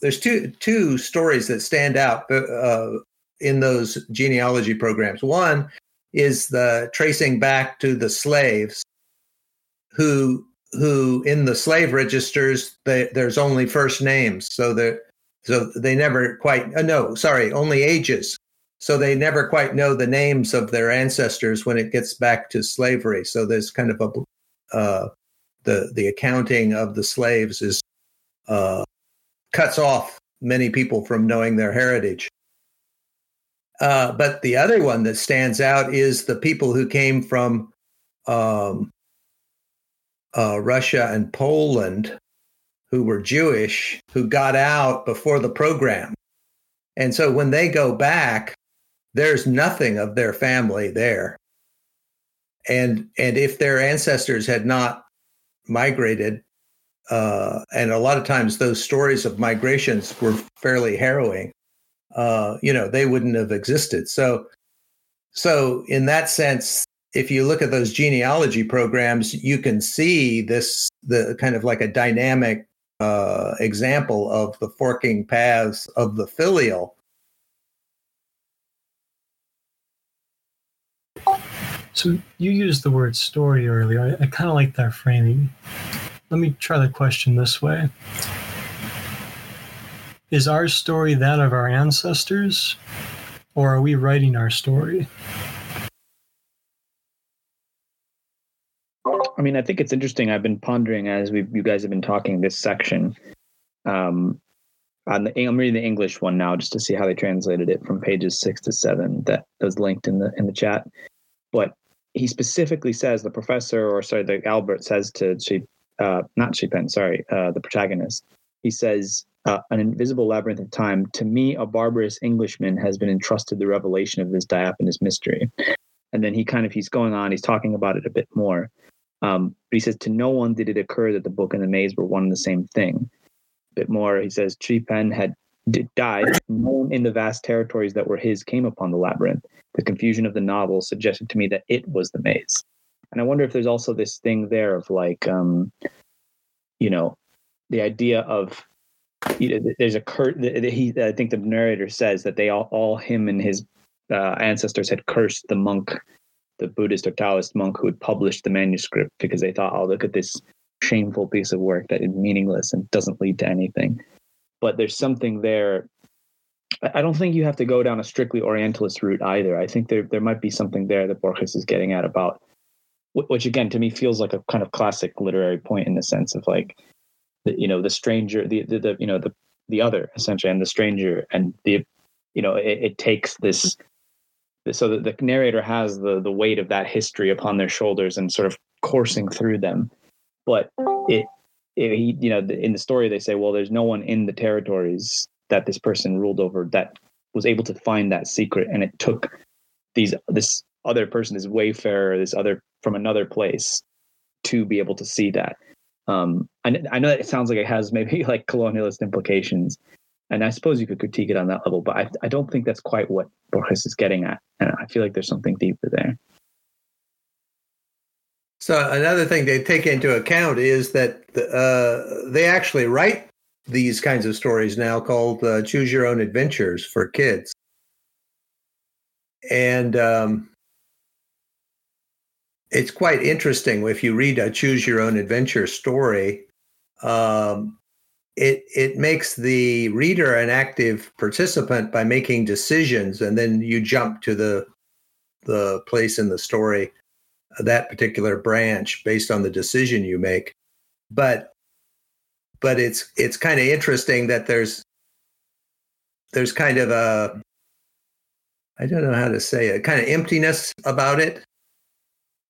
there's two two stories that stand out uh, in those genealogy programs. One is the tracing back to the slaves who who in the slave registers they, there's only first names so that so they never quite uh, no sorry only ages so they never quite know the names of their ancestors when it gets back to slavery. So there's kind of a uh, the the accounting of the slaves is uh, cuts off many people from knowing their heritage. Uh, but the other one that stands out is the people who came from um, uh, Russia and Poland who were Jewish who got out before the program. And so when they go back, there's nothing of their family there. And and if their ancestors had not migrated, uh, and a lot of times those stories of migrations were fairly harrowing, uh, you know, they wouldn't have existed. So so in that sense, if you look at those genealogy programs, you can see this the kind of like a dynamic uh, example of the forking paths of the filial. So you used the word story earlier. I, I kind of like that framing. Let me try the question this way. Is our story that of our ancestors, or are we writing our story? I mean, I think it's interesting. I've been pondering as we you guys have been talking this section. Um, on the I'm reading the English one now just to see how they translated it from pages six to seven. That was linked in the in the chat. But he specifically says the professor, or sorry, the Albert says to she, uh, not Pen, sorry, uh, the protagonist. He says, uh, "An invisible labyrinth of time. To me, a barbarous Englishman has been entrusted the revelation of this diaphanous mystery." And then he kind of he's going on. He's talking about it a bit more. Um, but he says, to no one did it occur that the book and the maze were one and the same thing. A bit more, he says, Ts'ui Pên had died. No one in the vast territories that were his came upon the labyrinth. The confusion of the novel suggested to me that it was the maze. And I wonder if there's also this thing there of like, um, you know, the idea of you know, there's a cur- he I think the narrator says that they all, all him and his uh, ancestors had cursed the monk the Buddhist or Taoist monk who had published the manuscript because they thought, oh, look at this shameful piece of work that is meaningless and doesn't lead to anything. But there's something there. I don't think you have to go down a strictly Orientalist route either. I think there there might be something there that Borges is getting at about, which again to me feels like a kind of classic literary point in the sense of like, the, you know, the stranger, the, the, the you know the the other essentially, and the stranger, and the, you know, it, it takes this so that the narrator has the the weight of that history upon their shoulders and sort of coursing through them. But it, it he you know in the story they say well there's no one in the territories that this person ruled over that was able to find that secret and it took these this other person this wayfarer this other from another place to be able to see that. Um I, I know that it sounds like it has maybe like colonialist implications and I suppose you could critique it on that level, but I, I don't think that's quite what Borges is getting at. And I feel like there's something deeper there. So another thing they take into account is that uh, they actually write these kinds of stories now called uh, choose your own adventures for kids. And um, it's quite interesting if you read a choose your own adventure story. Um, it it makes the reader an active participant by making decisions and then you jump to the the place in the story that particular branch based on the decision you make. But but it's it's kind of interesting that there's there's kind of a I don't know how to say it, kind of emptiness about it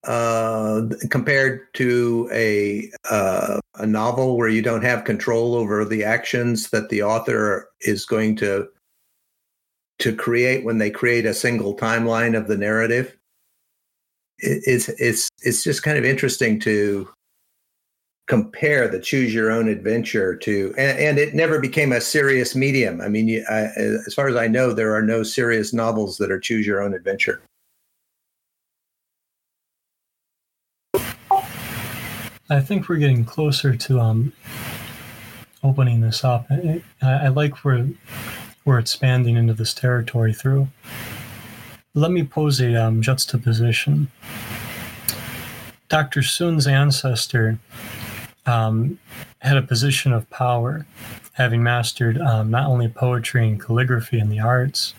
uh, compared to a uh, a novel where you don't have control over the actions that the author is going to to create when they create a single timeline of the narrative. It, it's it's it's just kind of interesting to compare the choose your own adventure to and, and it never became a serious medium i mean you, I, as far as i know there are no serious novels that are choose your own adventure I think we're getting closer to um, opening this up. I, I, like where we're expanding into this territory through. Let me pose a um, juxtaposition. Dr. Sun's ancestor um, had a position of power, having mastered um, not only poetry and calligraphy and the arts,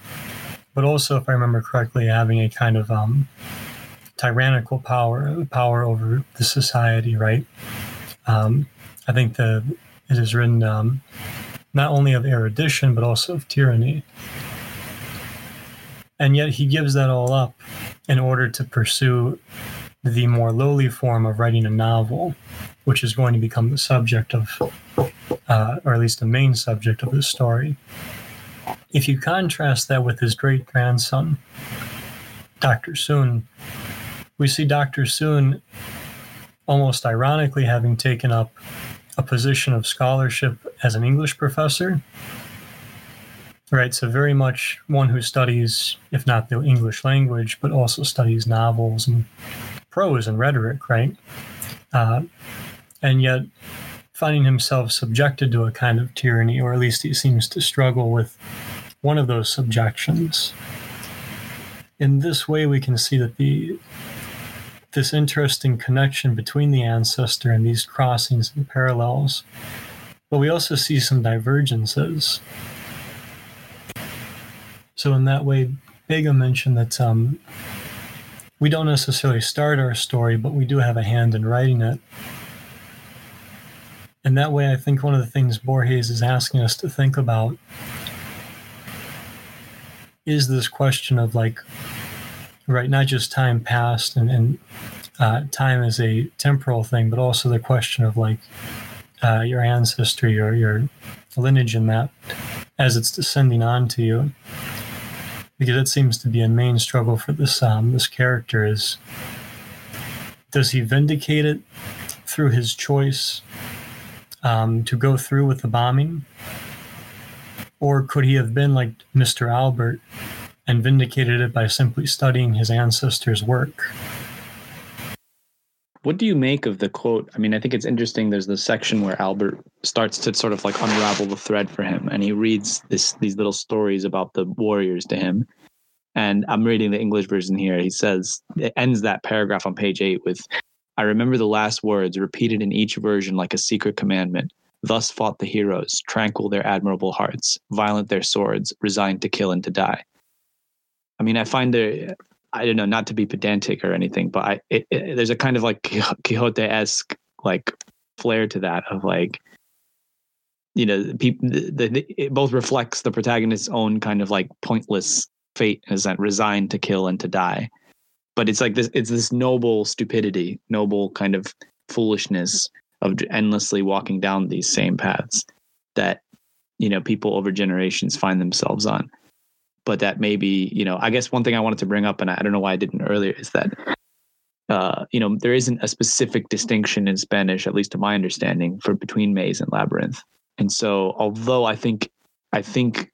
but also, if I remember correctly, having a kind of um, tyrannical power, power over the society, right? Um, I think the it is written um, not only of erudition but also of tyranny, and yet he gives that all up in order to pursue the more lowly form of writing a novel, which is going to become the subject of, uh, or at least the main subject of the story. If you contrast that with his great grandson, Dr. Soong, we see Dr. Soon almost ironically having taken up a position of scholarship as an English professor. Right, so very much one who studies, if not the English language, but also studies novels and prose and rhetoric, right? Uh, and yet finding himself subjected to a kind of tyranny, or at least he seems to struggle with one of those subjections. In this way, we can see that the this interesting connection between the ancestor and these crossings and parallels. But we also see some divergences. So, in that way, Bega mentioned that um, we don't necessarily start our story, but we do have a hand in writing it. And that way, I think one of the things Borges is asking us to think about is this question of like, right, not just time past and, and uh, time as a temporal thing, but also the question of like uh, your ancestry or your lineage in that as it's descending on to you. Because it seems to be a main struggle for this um, this character is does he vindicate it through his choice um, to go through with the bombing? Or could he have been like Mr. Albert and vindicated it by simply studying his ancestors' work? What do you make of the quote? I mean, I think it's interesting. There's the section where Albert starts to sort of like unravel the thread for him, and he reads this these little stories about the warriors to him. And I'm reading the English version here. He says it ends that paragraph on page eight with, "I remember the last words repeated in each version like a secret commandment. Thus fought the heroes, tranquil their admirable hearts, violent their swords, resigned to kill and to die." I mean, I find there I don't know, not to be pedantic or anything, but I it, it, there's a kind of like Quixote esque like flair to that of like you know people the, the, it both reflects the protagonist's own kind of like pointless fate as that resigned to kill and to die. But it's like this it's this noble stupidity noble kind of foolishness of endlessly walking down these same paths that you know people over generations find themselves on but that maybe you know i guess one thing i wanted to bring up and i don't know why i didn't earlier is that uh, you know there isn't a specific distinction in spanish at least to my understanding for between maze and labyrinth. And so although i think i think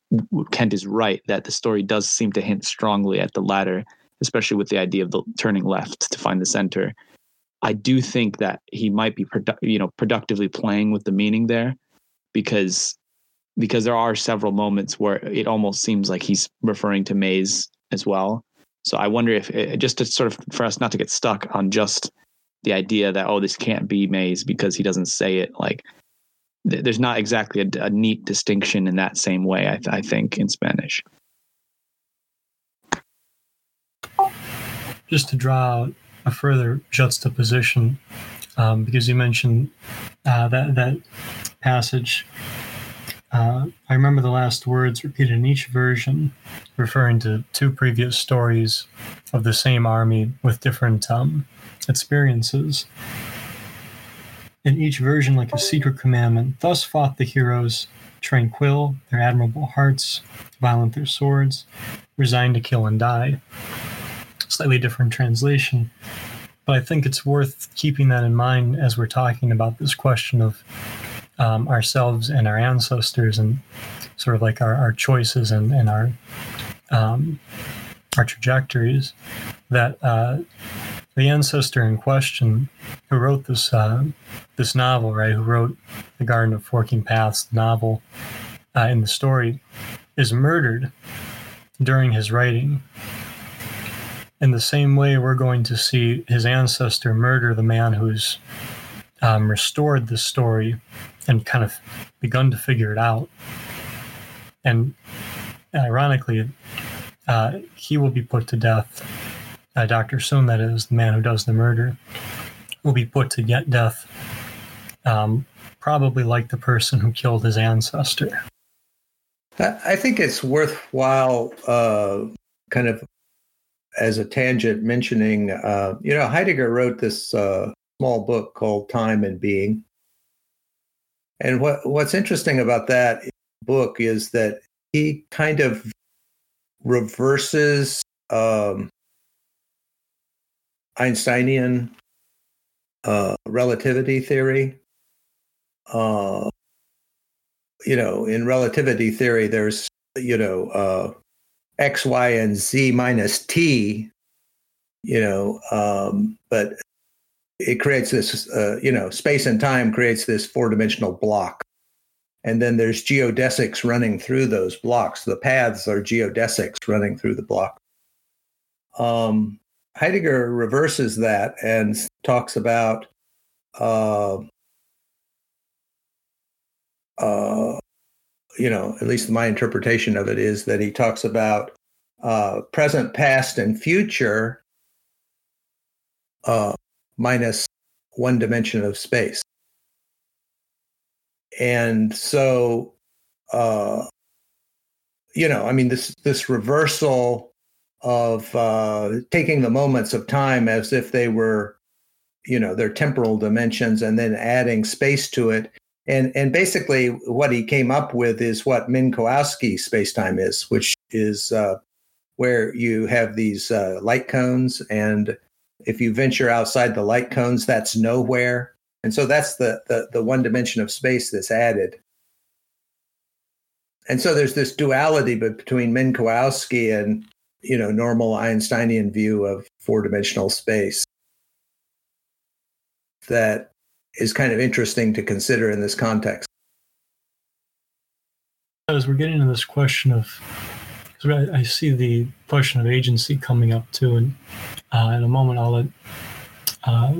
kent is right that the story does seem to hint strongly at the latter especially with the idea of the turning left to find the center i do think that he might be produ- you know productively playing with the meaning there because because there are several moments where it almost seems like he's referring to Maze as well. So I wonder if it, just to sort of for us not to get stuck on just the idea that oh this can't be Maze because he doesn't say it like th- there's not exactly a, a, neat distinction in that same way I, th- I think in Spanish. Just to draw out a further juxtaposition, um, because you mentioned uh, that that passage uh, I remember the last words repeated in each version, referring to two previous stories of the same army with different um, experiences. In each version, like a secret commandment, thus fought the heroes, tranquil, their admirable hearts, violent their swords, resigned to kill and die. Slightly different translation, but I think it's worth keeping that in mind as we're talking about this question of um, ourselves and our ancestors and sort of like our, our choices and, and our um, our trajectories that uh, the ancestor in question who wrote this uh, this novel right who wrote the garden of forking paths novel uh, in the story is murdered during his writing. In the same way we're going to see his ancestor murder the man who's um, restored the story and kind of begun to figure it out. And ironically, uh, he will be put to death. Uh, Dr. Soong, that is, the man who does the murder, will be put to get death, um, probably like the person who killed his ancestor. I think it's worthwhile uh, kind of as a tangent, mentioning, uh, you know, Heidegger wrote this uh, small book called Time and Being. And what, what's interesting about that book is that he kind of reverses um, Einsteinian uh, relativity theory. Uh, you know, in relativity theory, there's, you know, uh, X, Y, and Z minus T, you know, um, but it creates this, uh, you know, space and time creates this four dimensional block. And then there's geodesics running through those blocks. The paths are geodesics running through the block. Um, Heidegger reverses that and talks about uh, uh, you know, at least my interpretation of it is that he talks about uh, present, past, and future uh, minus one dimension of space. And so, uh, you know, I mean, this this reversal of uh, taking the moments of time as if they were, you know, their temporal dimensions, and then adding space to it. And and basically, what he came up with is what Minkowski spacetime is, which is uh, where you have these uh, light cones, and if you venture outside the light cones, that's nowhere. And so that's the the, the one dimension of space that's added. And so there's this duality between Minkowski and you know normal Einsteinian view of four dimensional space that is kind of interesting to consider in this context. As we're getting to this question of, I, I, see the question of agency coming up too, and uh, in a moment I'll let uh,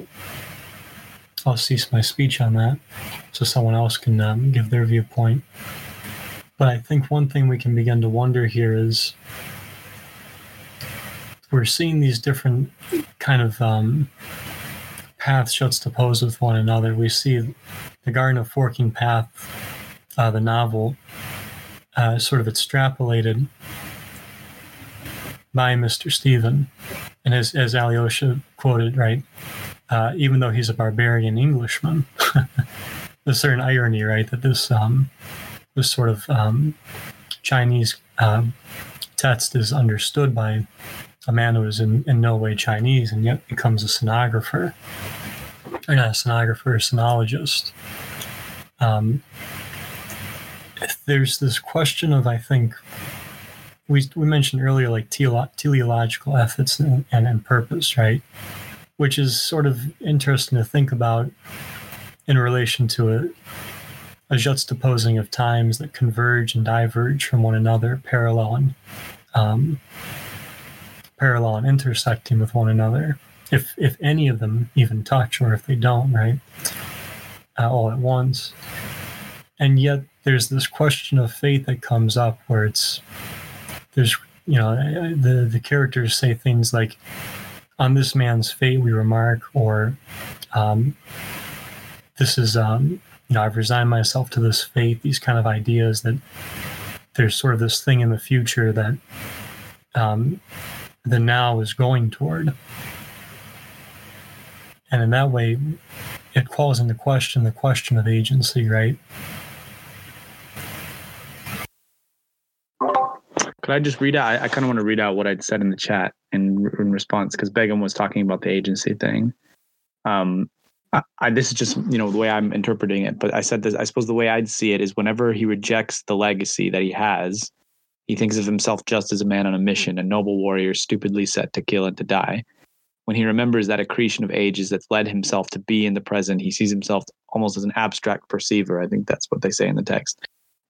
I'll cease my speech on that, so someone else can um, give their viewpoint. But I think one thing we can begin to wonder here is we're seeing these different kind of um, paths juxtaposed with one another. We see the Garden of Forking Path, uh, the novel, uh, sort of extrapolated by Mr. Stephen. And as, as Alyosha quoted, right, uh, even though he's a barbarian Englishman, there's certain irony, right, that this um, this sort of um, Chinese um, text is understood by a man who is in, in no way Chinese and yet becomes a sonographer. Or not a sonographer, a sinologist. Um, there's this question of, I think, we, we mentioned earlier, like tele- teleological ethics and, and, and purpose, right? Which is sort of interesting to think about in relation to a, a juxtaposing of times that converge and diverge from one another, parallel and um, parallel and intersecting with one another, if if any of them even touch or if they don't, right, uh, all at once. And yet, there's this question of faith that comes up where it's there's you know the the characters say things like, "On this man's fate we remark," or um, "This is um, you know I've resigned myself to this fate." These kind of ideas that there's sort of this thing in the future that um, the now is going toward. And in that way, it calls into question the question of agency, right? Could I just read out? I, I kind of want to read out what I'd said in the chat in, in response because Begum was talking about the agency thing. Um, I, I, this is just you know the way I'm interpreting it, but I said this. I suppose the way I'd see it is whenever he rejects the legacy that he has, he thinks of himself just as a man on a mission, a noble warrior stupidly set to kill and to die. When he remembers that accretion of ages that's led himself to be in the present, he sees himself almost as an abstract perceiver. I think that's what they say in the text.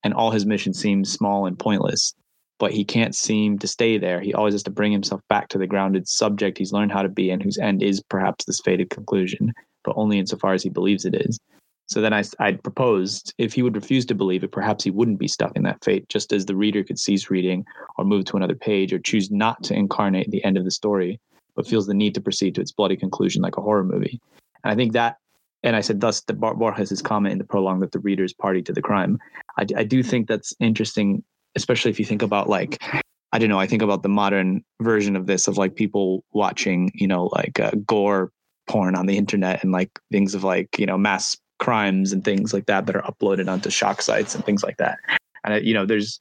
And all his mission seems small and pointless, but he can't seem to stay there. He always has to bring himself back to the grounded subject he's learned how to be and whose end is perhaps this fated conclusion, but only insofar as he believes it is. So then I, I proposed if he would refuse to believe it, perhaps he wouldn't be stuck in that fate, just as the reader could cease reading or move to another page or choose not to incarnate the end of the story, but feels the need to proceed to its bloody conclusion like a horror movie. And I think that, and I said thus the Borges' comment in the prologue that the reader is party to the crime. I, I do think that's interesting, especially if you think about like I don't know. I think about the modern version of this of like people watching, you know, like uh, gore porn on the internet and like things of like, you know, mass crimes and things like that that are uploaded onto shock sites and things like that. And, uh, you know, there's,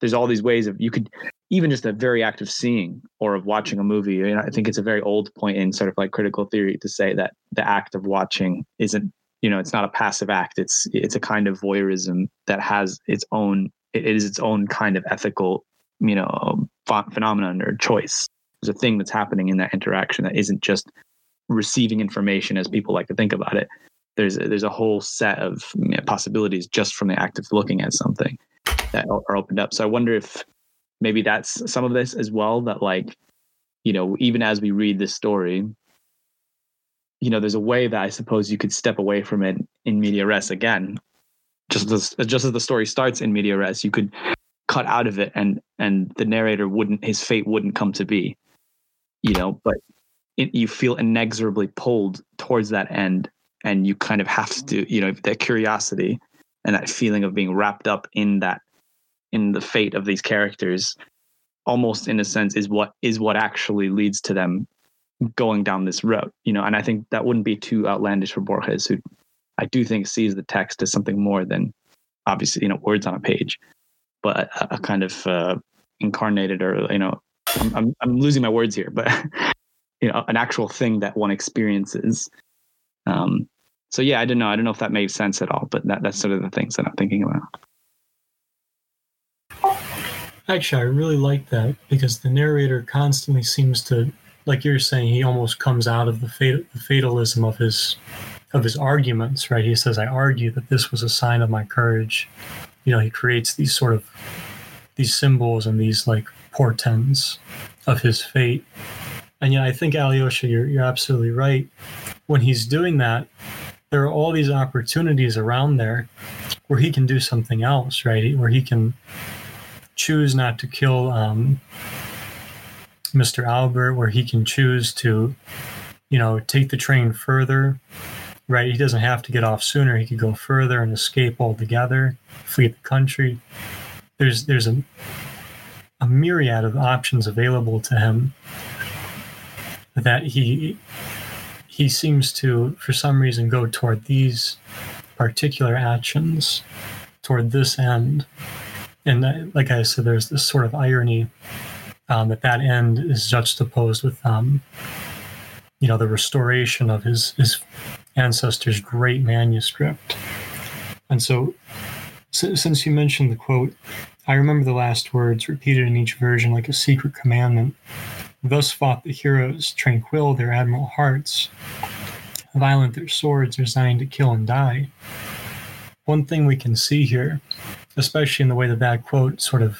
there's all these ways of you could even just a very act of seeing or of watching a movie. I think it's a very old point in sort of like critical theory to say that the act of watching isn't, you know, it's not a passive act. It's it's a kind of voyeurism that has its own. It is its own kind of ethical you know phenomenon or choice there's a thing that's happening in that interaction that isn't just receiving information as people like to think about it there's there's a whole set of you know, possibilities just from the act of looking at something that are opened up so i wonder if maybe that's some of this as well that like you know even as we read this story you know there's a way that i suppose you could step away from it in media res again. Just as just as the story starts in media res you could cut out of it and and the narrator wouldn't his fate wouldn't come to be you know but it, you feel inexorably pulled towards that end and you kind of have to you know that curiosity and that feeling of being wrapped up in that in the fate of these characters almost in a sense is what is what actually leads to them going down this road you know and i think that wouldn't be too outlandish for borges who i do think sees the text as something more than obviously you know words on a page but a, a kind of uh, incarnated or you know I'm, I'm, I'm losing my words here but you know an actual thing that one experiences. Um so yeah i don't know. I don't know if that made sense at all but that, that's sort of the things that i'm thinking about. Actually i really like that because the narrator constantly seems to like you're saying he almost comes out of the, fat- the fatalism of his of his arguments right? He says i argue that this was a sign of my courage. You know he creates these sort of these symbols and these like portents of his fate. And yeah i think alyosha you're, you're absolutely right. When he's doing that there are all these opportunities around there where he can do something else right? Where he can choose not to kill um, mr albert where he can choose to you know take the train further right? He doesn't have to get off sooner. He could go further and escape altogether, flee the country. There's there's a a myriad of options available to him that he he seems to for some reason go toward these particular actions toward this end and uh, like i said there's this sort of irony um, that that end is juxtaposed with um, you know the restoration of his his ancestor's great manuscript. And so, since you mentioned the quote, I remember the last words repeated in each version like a secret commandment. Thus fought the heroes, tranquil their admiral hearts, violent their swords, resigned to kill and die. One thing we can see here, especially in the way that that quote sort of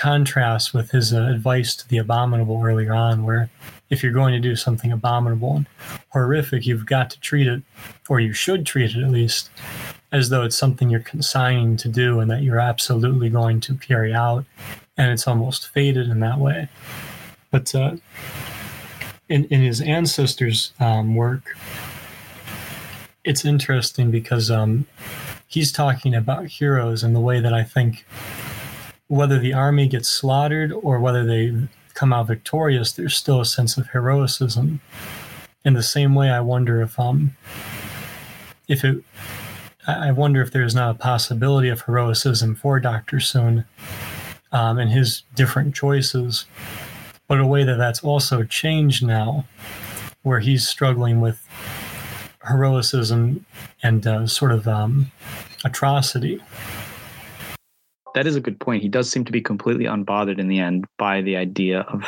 contrasts with his uh, advice to the abominable earlier on, where if you're going to do something abominable and horrific, you've got to treat it, or you should treat it at least, as though it's something you're consigning to do and that you're absolutely going to carry out. And it's almost fated in that way. But uh, in, in his ancestors' um, work, it's interesting because um, he's talking about heroes in the way that I think whether the army gets slaughtered or whether they come out victorious, there's still a sense of heroism. In the same way, I wonder if um if it I wonder if there's not a possibility of heroism for Dr. Soong um, and his different choices, but a way that that's also changed now, where he's struggling with heroism and uh, sort of um, atrocity that is a good point. He does seem to be completely unbothered in the end by the idea of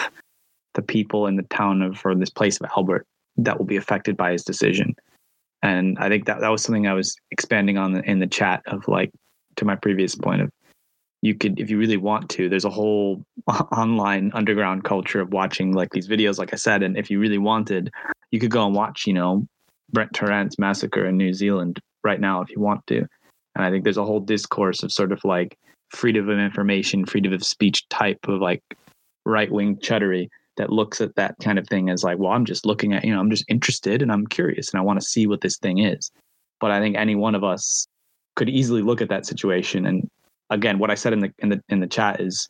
the people in the town of or this place of Albert that will be affected by his decision. And I think that that was something I was expanding on in the chat of like to my previous point of you could if you really want to there's a whole online underground culture of watching like these videos like I said and if you really wanted you could go and watch you know Brent Tarrant's massacre in New Zealand right now if you want to and I think there's a whole discourse of sort of like freedom of information, freedom of speech type of like right wing chuddery that looks at that kind of thing as like, well, I'm just looking at, you know, I'm just interested and I'm curious and I want to see what this thing is. But I think any one of us could easily look at that situation. And again, what I said in the in the in the chat is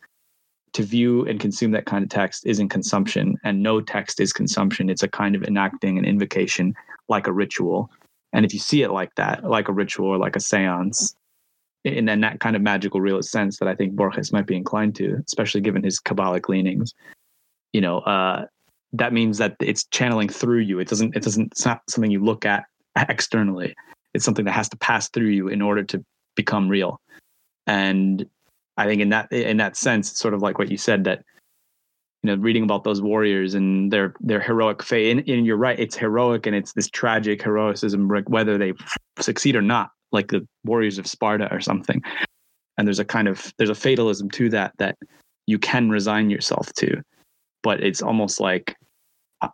to view and consume that kind of text isn't consumption, and no text is consumption. It's a kind of enacting an invocation like a ritual. And if you see it like that, like a ritual or like a seance, in, in that kind of magical realist sense that I think Borges might be inclined to, especially given his Kabbalic leanings, you know, uh, that means that it's channeling through you. It doesn't. It doesn't. It's not something you look at externally. It's something that has to pass through you in order to become real. And I think in that in that sense, it's sort of like what you said that you know, reading about those warriors and their their heroic fate. And, and you're right, it's heroic and it's this tragic heroicism, whether they succeed or not, like the warriors of Sparta or something. And there's a kind of there's a fatalism to that that you can resign yourself to, but it's almost like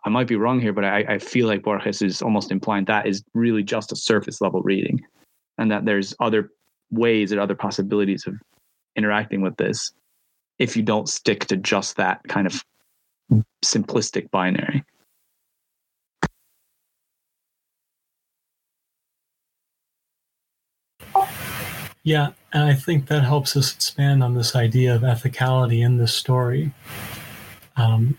I might be wrong here, but I, I feel like Borges is almost implying that is really just a surface level reading, and that there's other ways and other possibilities of interacting with this if you don't stick to just that kind of simplistic binary. Yeah, and I think that helps us expand on this idea of ethicality in this story. Um,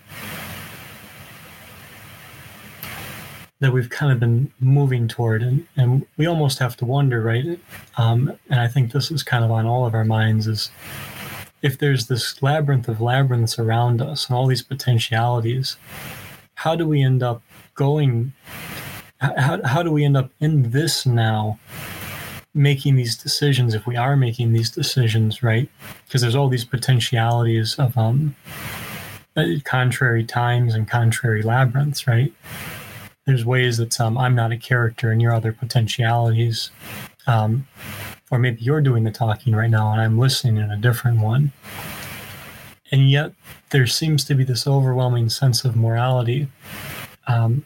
that we've kind of been moving toward, and, and we almost have to wonder, right? Um, and I think this is kind of on all of our minds is if there's this labyrinth of labyrinths around us and all these potentialities, how do we end up going? How, how do we end up in this now, making these decisions if we are making these decisions, right? Because there's all these potentialities of um, uh, contrary times and contrary labyrinths, right? There's ways that um, I'm not a character and your other potentialities. Um, or maybe you're doing the talking right now and I'm listening in a different one. And yet, there seems to be this overwhelming sense of morality. Um,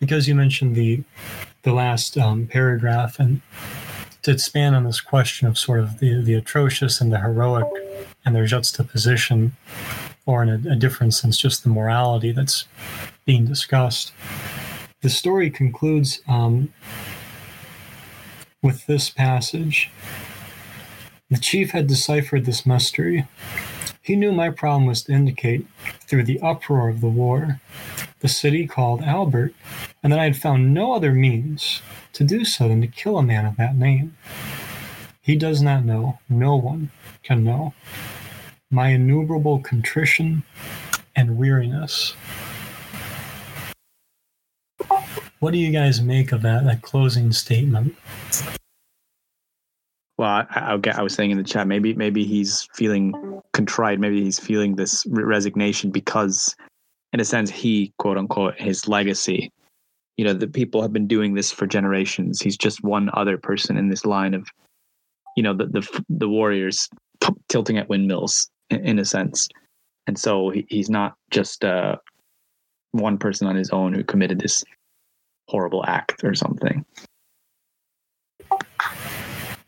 because you mentioned the the last um, paragraph, and to expand on this question of sort of the, the atrocious and the heroic and their juxtaposition, or in a, a different sense, just the morality that's being discussed. The story concludes um, with this passage. The chief had deciphered this mystery. He knew my problem was to indicate, through the uproar of the war, the city called Albert, and that I had found no other means to do so than to kill a man of that name. He does not know, no one can know, my innumerable contrition and weariness. What do you guys make of that, that closing statement? Well, I, I'll. I was saying in the chat, maybe maybe he's feeling contrite. Maybe he's feeling this resignation because, in a sense, he quote unquote his legacy. You know, the people have been doing this for generations. He's just one other person in this line of, you know, the the the warriors p- tilting at windmills in, in, a sense, and so he, he's not just uh, one person on his own who committed this horrible act or something.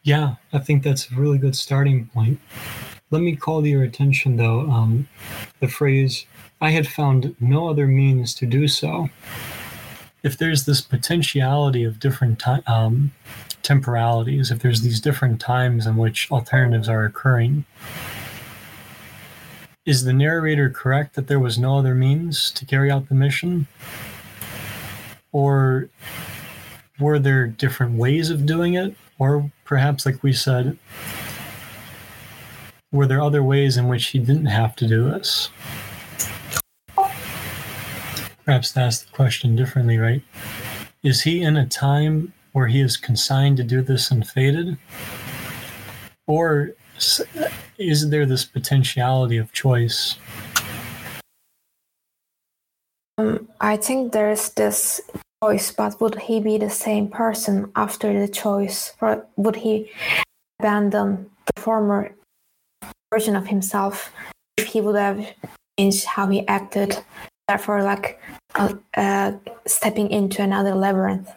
Yeah, I think that's a really good starting point. Let me call your attention, though, um, the phrase, I had found no other means to do so. If there's this potentiality of different ti- um, temporalities, if there's these different times in which alternatives are occurring, is the narrator correct that there was no other means to carry out the mission? Or were there different ways of doing it? Or perhaps, like we said, were there other ways in which he didn't have to do this? Perhaps to ask the question differently, right? Is he in a time where he is consigned to do this and fated? Or is there this potentiality of choice? Um, I think there's this choice, but would he be the same person after the choice? Or would he abandon the former version of himself if he would have changed how he acted? Therefore, like uh, stepping into another labyrinth.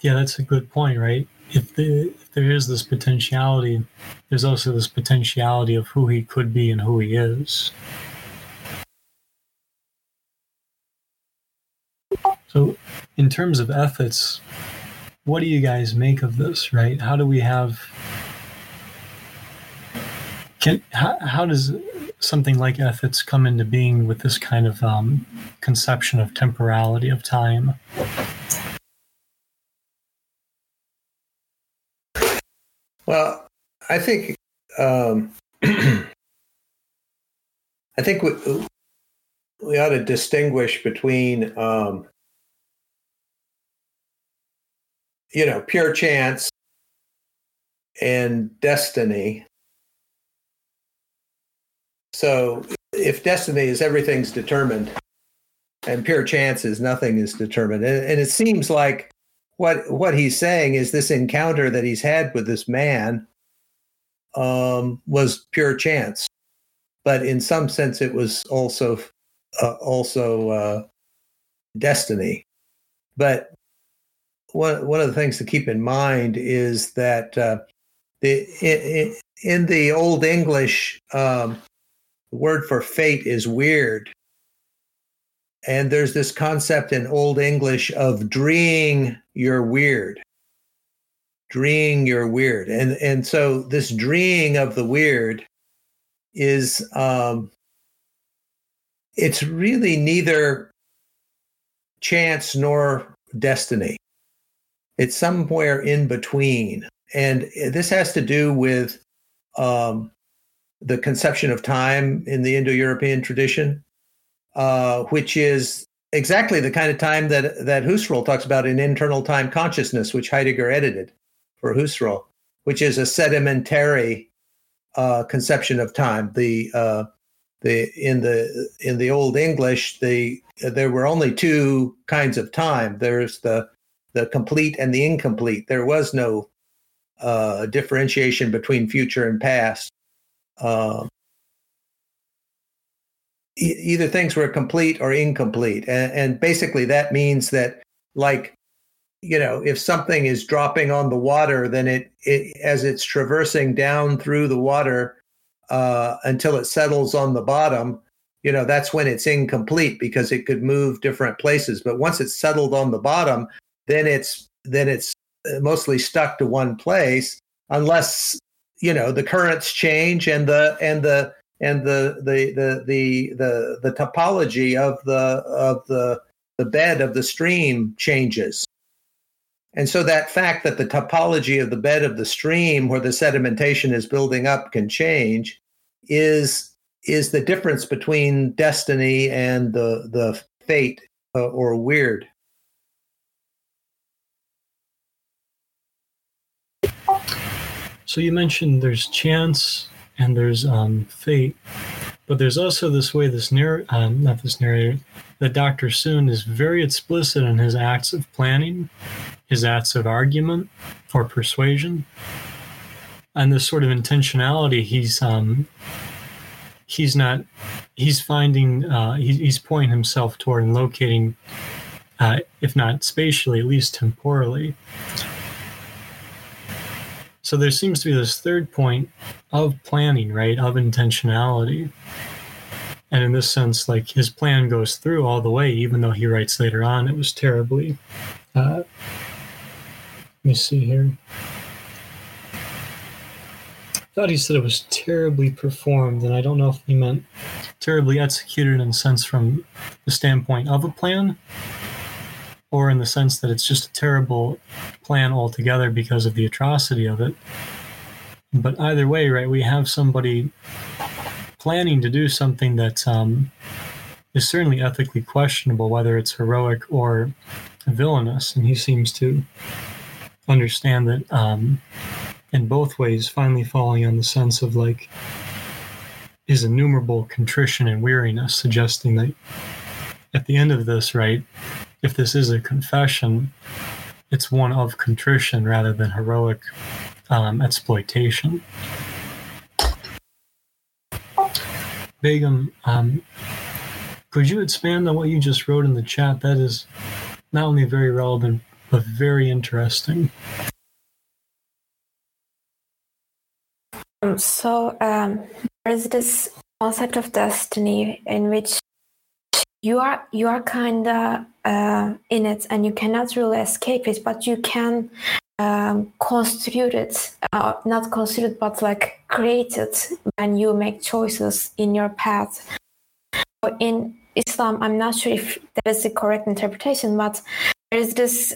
Yeah, that's a good point, right? If, the, if there is this potentiality, there's also this potentiality of who he could be and who he is. So, in terms of ethics, what do you guys make of this, right? How do we have can how, how does something like ethics come into being with this kind of um, conception of temporality of time? Well, I think um, I think we, we ought to distinguish between um, you know pure chance and destiny. So, if destiny is everything's determined, and pure chance is nothing is determined, and, and it seems like what what he's saying is this encounter that he's had with this man um, was pure chance, but in some sense it was also uh, also uh, destiny. But one one of the things to keep in mind is that uh, the in, in, the Old English, um, the word for fate is weird. And there's this concept in Old English of dreeing your weird. Dreeing your weird. And and so this dreeing of the weird is um it's really neither chance nor destiny. It's somewhere in between. And this has to do with um, the conception of time in the Indo European tradition uh, which is exactly the kind of time that that Husserl talks about in internal time consciousness, which Heidegger edited for Husserl, which is a sedimentary uh, conception of time. The uh, the in the in the old English, the there were only two kinds of time. There's the the complete and the incomplete. There was no uh, differentiation between future and past. Uh, either things were complete or incomplete. And, and, basically that means that like you know if something is dropping on the water then it, it as it's traversing down through the water uh, until it settles on the bottom you know that's when it's incomplete because it could move different places. But once it's settled on the bottom then it's then it's mostly stuck to one place unless you know the currents change and the and the and the the the the the, the topology of the of the the bed of the stream changes. And so that fact that the topology of the bed of the stream where the sedimentation is building up can change is is the difference between destiny and the the fate uh, or weird. So you mentioned there's chance and there's um, fate. But there's also this way, this narr- um, not this narrator, that Dr. Soong is very explicit in his acts of planning, his acts of argument or persuasion, and this sort of intentionality. He's um, he's not he's finding uh, he, he's pointing himself toward and locating, uh, if not spatially, at least temporally, so there seems to be this third point of planning, right? Of intentionality. And in this sense, like his plan goes through all the way, even though he writes later on it was terribly. Uh, let me see here. I thought he said it was terribly performed, and I don't know if he meant terribly executed in a sense from the standpoint of a plan, or in the sense that it's just a terrible plan altogether because of the atrocity of it. But either way, right, we have somebody planning to do something that um, is certainly ethically questionable, whether it's heroic or villainous. And he seems to understand that um, in both ways, finally falling on the sense of like his innumerable contrition and weariness, suggesting that at the end of this, right, if this is a confession, it's one of contrition rather than heroic um, exploitation. Begum, um, could you expand on what you just wrote in the chat? That is not only very relevant, but very interesting. Um, so um, there is this concept of destiny in which you are you are kind of uh, in it and you cannot really escape it but you can um, it, uh, not constituted, but like created when you make choices in your path. So in Islam, I'm not sure if that is the correct interpretation, but there is this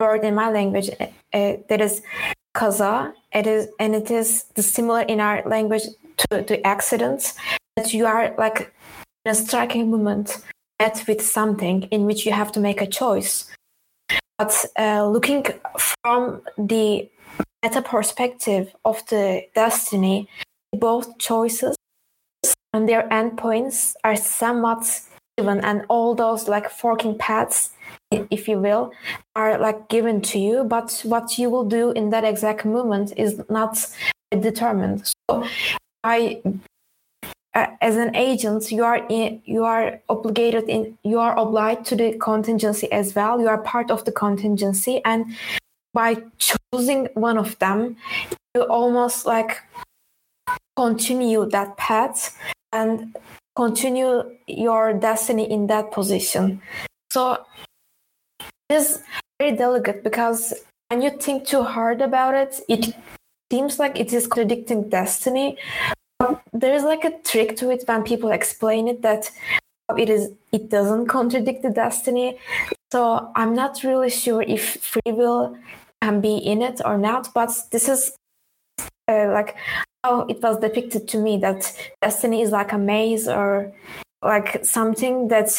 word in my language uh, that is kaza. It is, and it is similar in our language to, to accidents that you are like a striking moment met with something in which you have to make a choice. But uh, looking from the meta perspective of the destiny, both choices and their endpoints are somewhat given, and all those like forking paths, if you will, are like given to you. But what you will do in that exact moment is not determined. So I as an agent you are in, you are obligated in you are obliged to the contingency as well. You are part of the contingency and by choosing one of them you almost like continue that path and continue your destiny in that position. So it is very delicate because when you think too hard about it it seems like it is contradicting destiny there's like a trick to it when people explain it that it is it doesn't contradict the destiny. So i'm not really sure if free will can be in it or not but this is uh, like how it was depicted to me that destiny is like a maze or like something that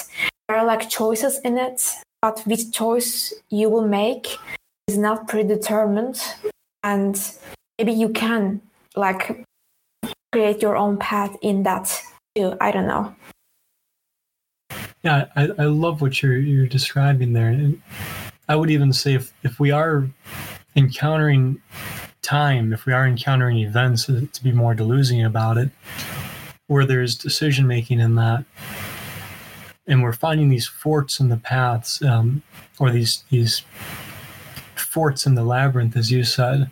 there are like choices in it but which choice you will make is not predetermined. And maybe you can like create your own path in that too. I don't know. Yeah, I, I love what you're you're describing there. And I would even say if, if we are encountering time, if we are encountering events, to be more delusional about it, where there's decision making in that, and we're finding these forts in the paths, um, or these these forts in the labyrinth, as you said,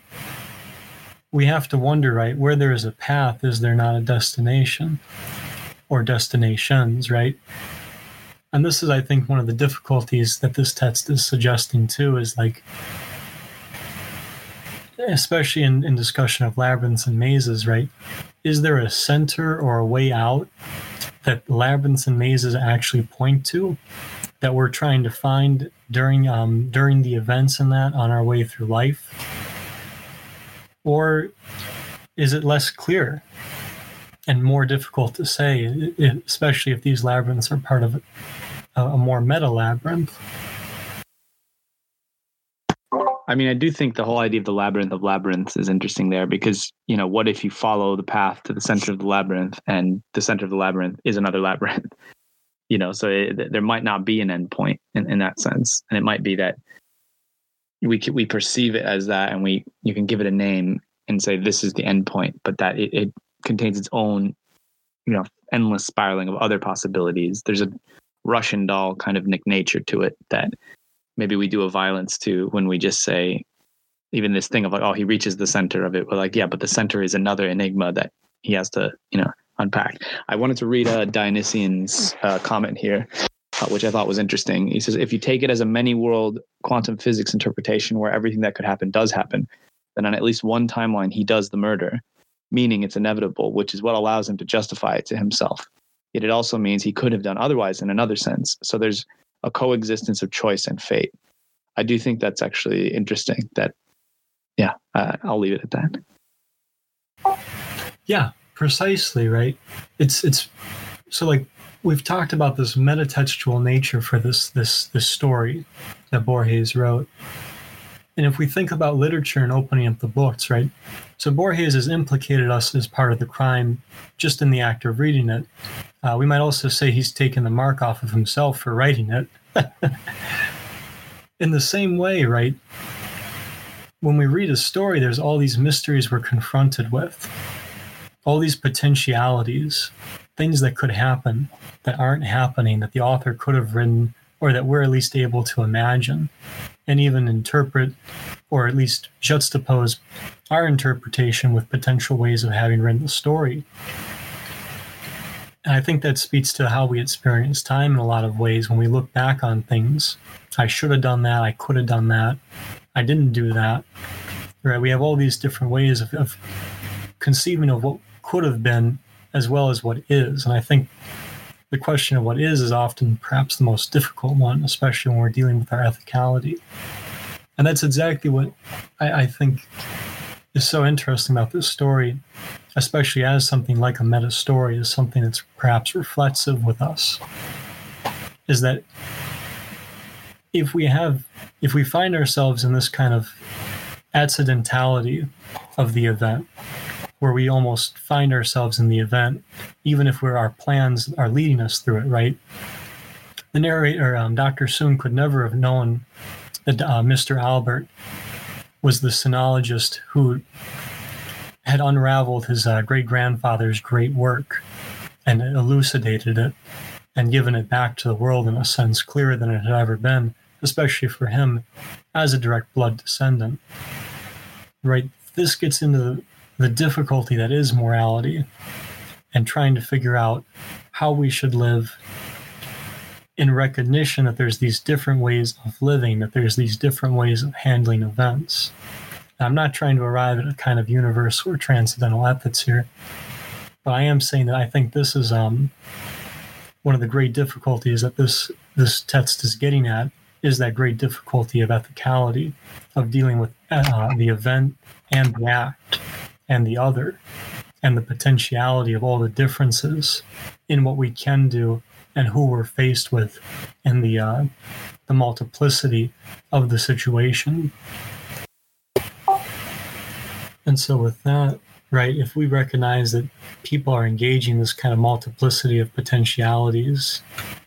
we have to wonder, right? Where there is a path, is there not a destination or destinations, right? And this is, I think, one of the difficulties that this text is suggesting too is like, especially in, in discussion of labyrinths and mazes, right? Is there a center or a way out that labyrinths and mazes actually point to that we're trying to find during um, during the events in that on our way through life? Or is it less clear and more difficult to say, especially if these labyrinths are part of a more meta labyrinth? I mean, I do think the whole idea of the labyrinth of labyrinths is interesting there because, you know, what if you follow the path to the center of the labyrinth and the center of the labyrinth is another labyrinth? You know, so it, there might not be an endpoint in, in that sense. And it might be that we we perceive it as that, and we you can give it a name and say this is the end point, but that it, it contains its own, you know, endless spiraling of other possibilities. There's a Russian doll kind of Nick nature to it that maybe we do a violence to when we just say even this thing of like, oh, he reaches the center of it. We're like, yeah, but the center is another enigma that he has to, you know, unpack. I wanted to read a Dionysian's uh, comment here uh, which I thought was interesting. He says, if you take it as a many world quantum physics interpretation where everything that could happen does happen, then on at least one timeline, he does the murder, meaning it's inevitable, which is what allows him to justify it to himself. Yet it also means he could have done otherwise in another sense. So there's a coexistence of choice and fate. I do think that's actually interesting. That, yeah, uh, I'll leave it at that. Yeah, precisely. Right. It's it's so like we've talked about this metatextual nature for this this this story that Borges wrote. And if we think about literature and opening up the books, right? So Borges has implicated us as part of the crime just in the act of reading it. Uh, we might also say he's taken the mark off of himself for writing it. in the same way, right? When we read a story, there's all these mysteries we're confronted with, all these potentialities, things that could happen that aren't happening that the author could have written or that we're at least able to imagine and even interpret or at least juxtapose our interpretation with potential ways of having written the story. And I think that speaks to how we experience time in a lot of ways when we look back on things. I should have done that. I could have done that. I didn't do that. Right? We have all these different ways of, of conceiving of what could have been as well as what is. And I think the question of what is is often perhaps the most difficult one, especially when we're dealing with our ethicality. And that's exactly what I, I think is so interesting about this story, especially as something like a meta story, is something that's perhaps reflexive with us. Is that if we have, if we find ourselves in this kind of accidentality of the event, where we almost find ourselves in the event, even if we're, our plans are leading us through it, right? The narrator, um, Dr. Soon, could never have known that uh, Mr. Albert was the sinologist who had unraveled his uh, great grandfather's great work and elucidated it and given it back to the world in a sense clearer than it had ever been, especially for him as a direct blood descendant. Right? This gets into the difficulty that is morality and trying to figure out how we should live in recognition that there's these different ways of living, that there's these different ways of handling events. I'm not trying to arrive at a kind of universal or transcendental ethics here, but I am saying that I think this is um, one of the great difficulties that this this text is getting at is that great difficulty of ethicality, of dealing with uh, the event and the act and the other, and the potentiality of all the differences in what we can do and who we're faced with, and the uh, the multiplicity of the situation. And so, with that, right, if we recognize that people are engaging this kind of multiplicity of potentialities,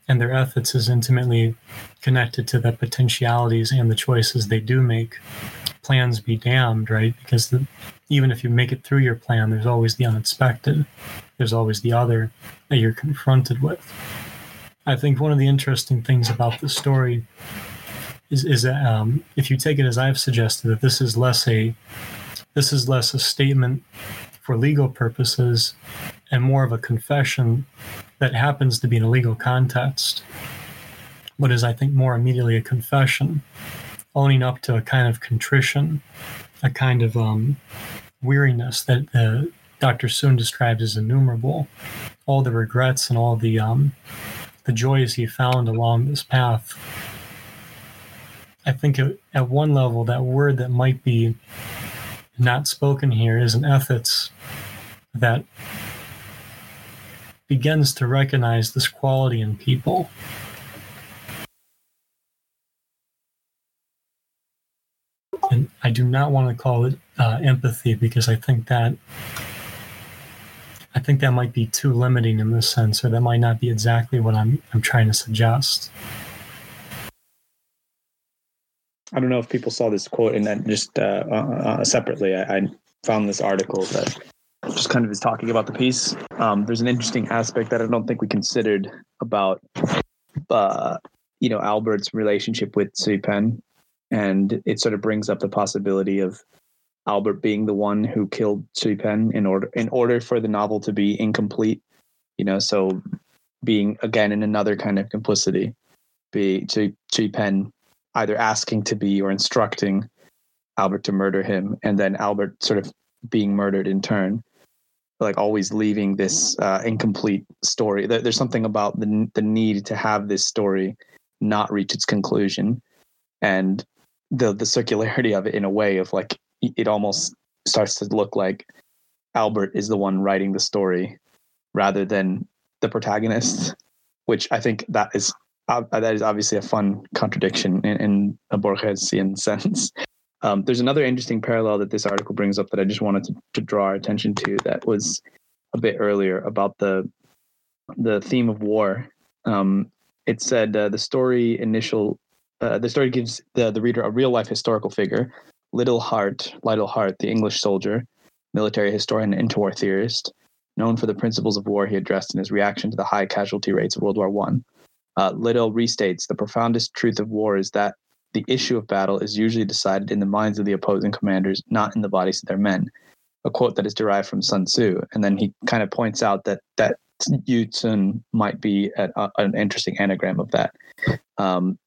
and their ethics is intimately connected to the potentialities and the choices they do make, plans be damned, right? Because the, even if you make it through your plan, there's always the unexpected. There's always the other that you're confronted with. I think one of the interesting things about the story is, is that um, if you take it as I've suggested, that this is less a this is less a statement for legal purposes and more of a confession that happens to be in a legal context, but is I think more immediately a confession, owning up to a kind of contrition, a kind of um, weariness that uh, Dr. Soon described as innumerable, all the regrets and all the um, the joys he found along this path. I think at one level, that word that might be not spoken here is an ethics that begins to recognize this quality in people. And I do not want to call it uh, empathy because I think that I think that might be too limiting in this sense, or that might not be exactly what I'm I'm trying to suggest. I don't know if people saw this quote and then just uh, uh, uh, separately, I, I, found this article that just kind of is talking about the piece. Um, there's an interesting aspect that I don't think we considered about, uh, you know, Albert's relationship with Ts'ui Pên, and it sort of brings up the possibility of Albert being the one who killed Ts'ui Pên in order in order for the novel to be incomplete. You know, so being again in another kind of complicity, be Ts'ui Pên either asking to be or instructing Albert to murder him, and then Albert sort of being murdered in turn, like always leaving this uh, incomplete story. There's something about the the need to have this story not reach its conclusion, and the the circularity of it in a way of like it almost starts to look like Albert is the one writing the story rather than the protagonist, which I think that is uh, that is obviously a fun contradiction in, in a Borgesian sense. Um, there's another interesting parallel that this article brings up that I just wanted to, to draw our attention to. That was a bit earlier about the the theme of war. Um, it said uh, the story initial uh, the story gives the, the reader a real life historical figure, Liddell Hart, Liddell Hart, the English soldier, military historian and interwar theorist, known for the principles of war he addressed in his reaction to the high casualty rates of World War One. Uh, restates the profoundest truth of war is that the issue of battle is usually decided in the minds of the opposing commanders, not in the bodies of their men. A quote that is derived from Sun Tzu, and then he kind of points out that that Yu Tsun might be a, a, an interesting anagram of that. Um,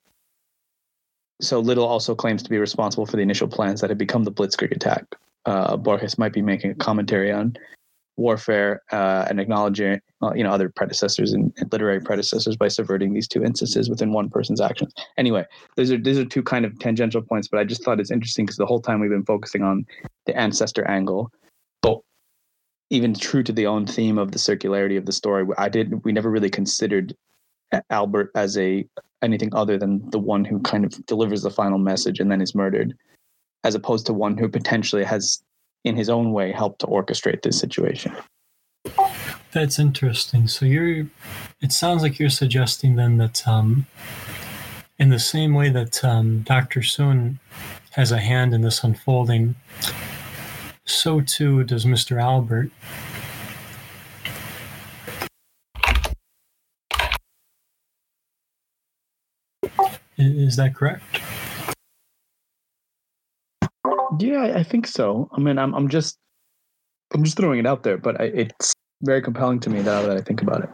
so Liddell also claims to be responsible for the initial plans that had become the Blitzkrieg attack. Uh, Borges might be making a commentary on warfare uh, and acknowledging uh, you know other predecessors and, and, literary predecessors by subverting these two instances within one person's actions. Anyway, those are these are two kind of tangential points, but I just thought it's interesting because the whole time we've been focusing on the ancestor angle, but even true to the own theme of the circularity of the story, I did we never really considered Albert as a anything other than the one who kind of delivers the final message and then is murdered, as opposed to one who potentially has in his own way helped to orchestrate this situation. That's interesting. So you're it sounds like you're suggesting then that um, in the same way that um, Dr. Soon has a hand in this unfolding, so too does Mr. Albert. Is that correct? Yeah, I think so. I mean, I'm I'm just I'm just throwing it out there, but I, it's very compelling to me now that I think about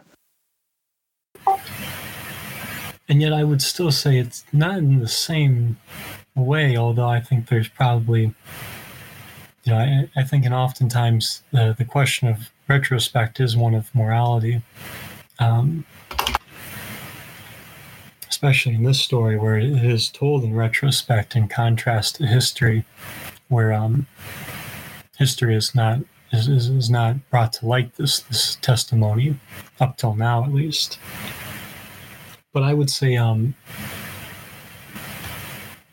it. And yet, I would still say it's not in the same way. Although I think there's probably, you know, I, I think, and oftentimes the the question of retrospect is one of morality. Um, especially in this story where it is told in retrospect in contrast to history where um, history is not is, is, is not brought to light this this testimony up till now at least. But I would say um,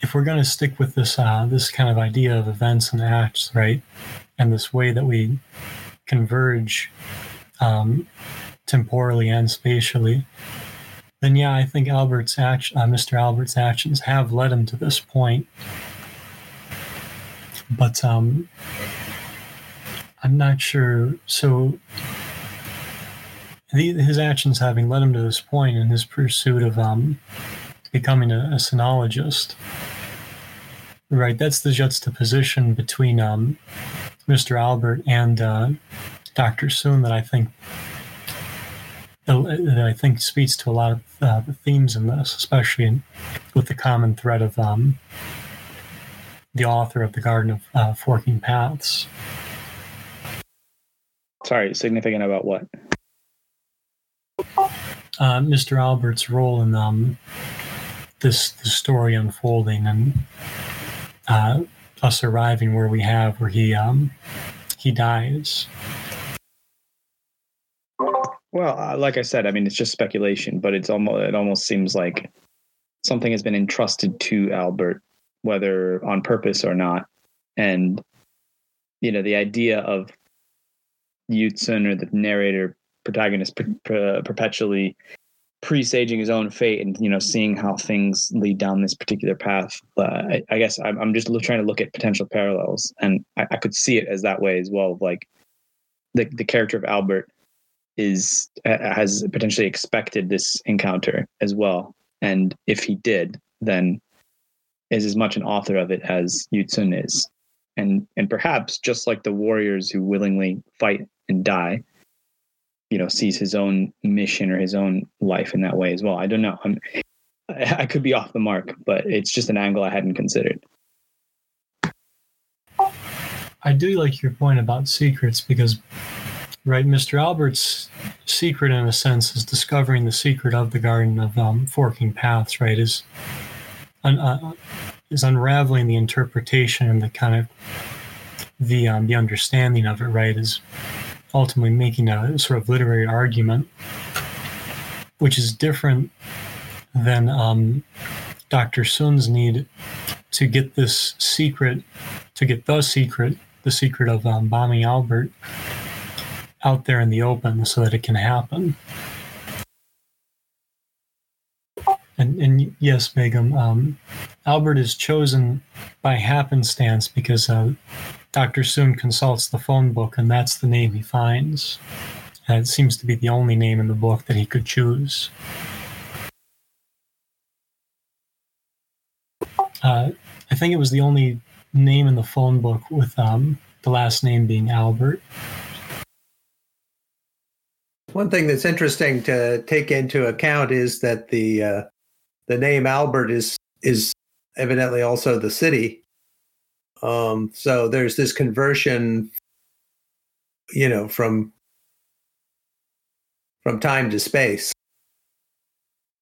if we're going to stick with this uh, this kind of idea of events and acts, right, and this way that we converge um, temporally and spatially, then yeah, I think Albert's action, uh, Mr. Albert's actions have led him to this point but um, I'm not sure. So his actions having led him to this point in his pursuit of um, becoming a, a sinologist, right? That's the juxtaposition between um, Mr. Albert and uh, Dr. Soon that I think I think speaks to a lot of uh, the themes in this, especially in, with the common thread of um, the author of the Garden of uh, Forking Paths. Sorry, significant about what? Uh, Mr. Albert's role in um, this the story unfolding and uh, us arriving where we have, where he um, he dies. Well, like I said, I mean, it's just speculation, but it's almost it almost seems like something has been entrusted to Albert whether on purpose or not. And, you know, the idea of Yu Tsun or the narrator protagonist per, per, perpetually presaging his own fate and you know seeing how things lead down this particular path uh, I, I, guess I'm, I'm just trying to look at potential parallels and I, I, could see it as that way as well like the, the character of albert is has potentially expected this encounter as well and if he did then is as much an author of it as Yu Tsun is. And and perhaps just like the warriors who willingly fight and die, you know, sees his own mission or his own life in that way as well. I don't know. I'm, I could be off the mark, but it's just an angle I hadn't considered. I do like your point about secrets because, right, Mr. Albert's secret, in a sense, is discovering the secret of the Garden of um, Forking Paths, right? Is un, uh, is unraveling the interpretation and the kind of the um, the understanding of it. Right, is ultimately making a sort of literary argument, which is different than um, Dr. Sun's need to get this secret, to get the secret, the secret of um, bombing Albert out there in the open so that it can happen. And, and yes, Begum, um, Albert is chosen by happenstance because uh, Dr. Soon consults the phone book, and that's the name he finds. And it seems to be the only name in the book that he could choose. Uh, I think it was the only name in the phone book with um, the last name being Albert. One thing that's interesting to take into account is that the uh, the name Albert is is evidently also the city. Um, so there's this conversion, you know, from from time to space,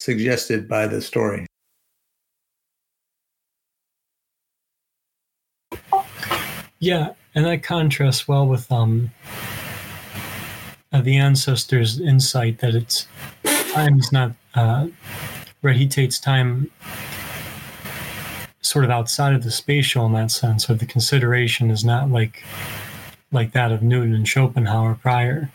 suggested by the story. Yeah, and that contrasts well with um, uh, the ancestors' insight that it's time is not uh, takes time sort of outside of the spatial in that sense, or the consideration is not like like that of Newton and Schopenhauer prior.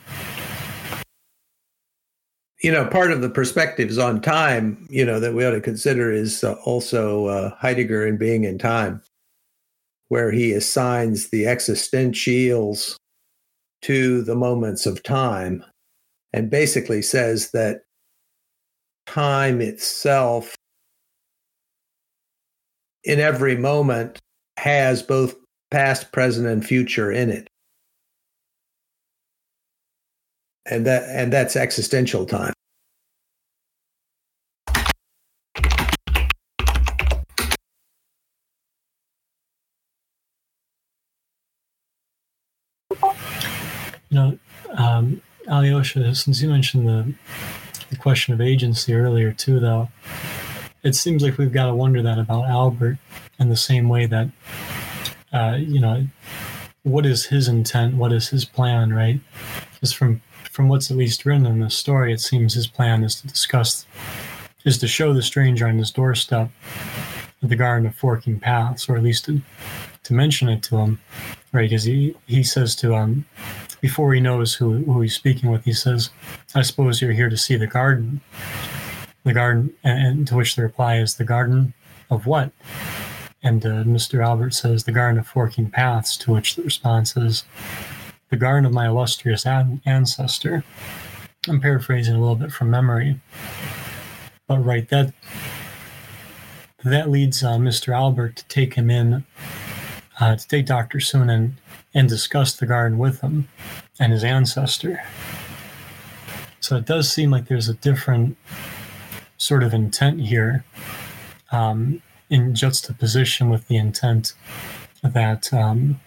You know, part of the perspectives on time, you know, that we ought to consider is uh, also uh, Heidegger in being in time, where he assigns the existentials to the moments of time and basically says that time itself in every moment has both past, present, and future in it. And that and that's existential time. You know, um, Alyosha, since you mentioned the, the question of agency earlier too, though, it seems like we've got to wonder that about Albert in the same way that, uh, you know, what is his intent? What is his plan, right? Because from from what's at least written in the story, it seems his plan is to discuss, is to show the stranger on his doorstep the Garden of Forking Paths, or at least to, to mention it to him, right? Because he, he says to um before he knows who, who he's speaking with, he says, I suppose you're here to see the garden. The garden, and, to which the reply is, The garden of what? And uh, Mr. Albert says, The garden of forking paths, to which the response is, The garden of my illustrious an- ancestor. I'm paraphrasing a little bit from memory. But right, that that leads uh, Mr. Albert to take him in, uh, to take Dr. Soon and, discuss the garden with him and his ancestor. So it does seem like there's a different sort of intent here um, in juxtaposition with the intent that um,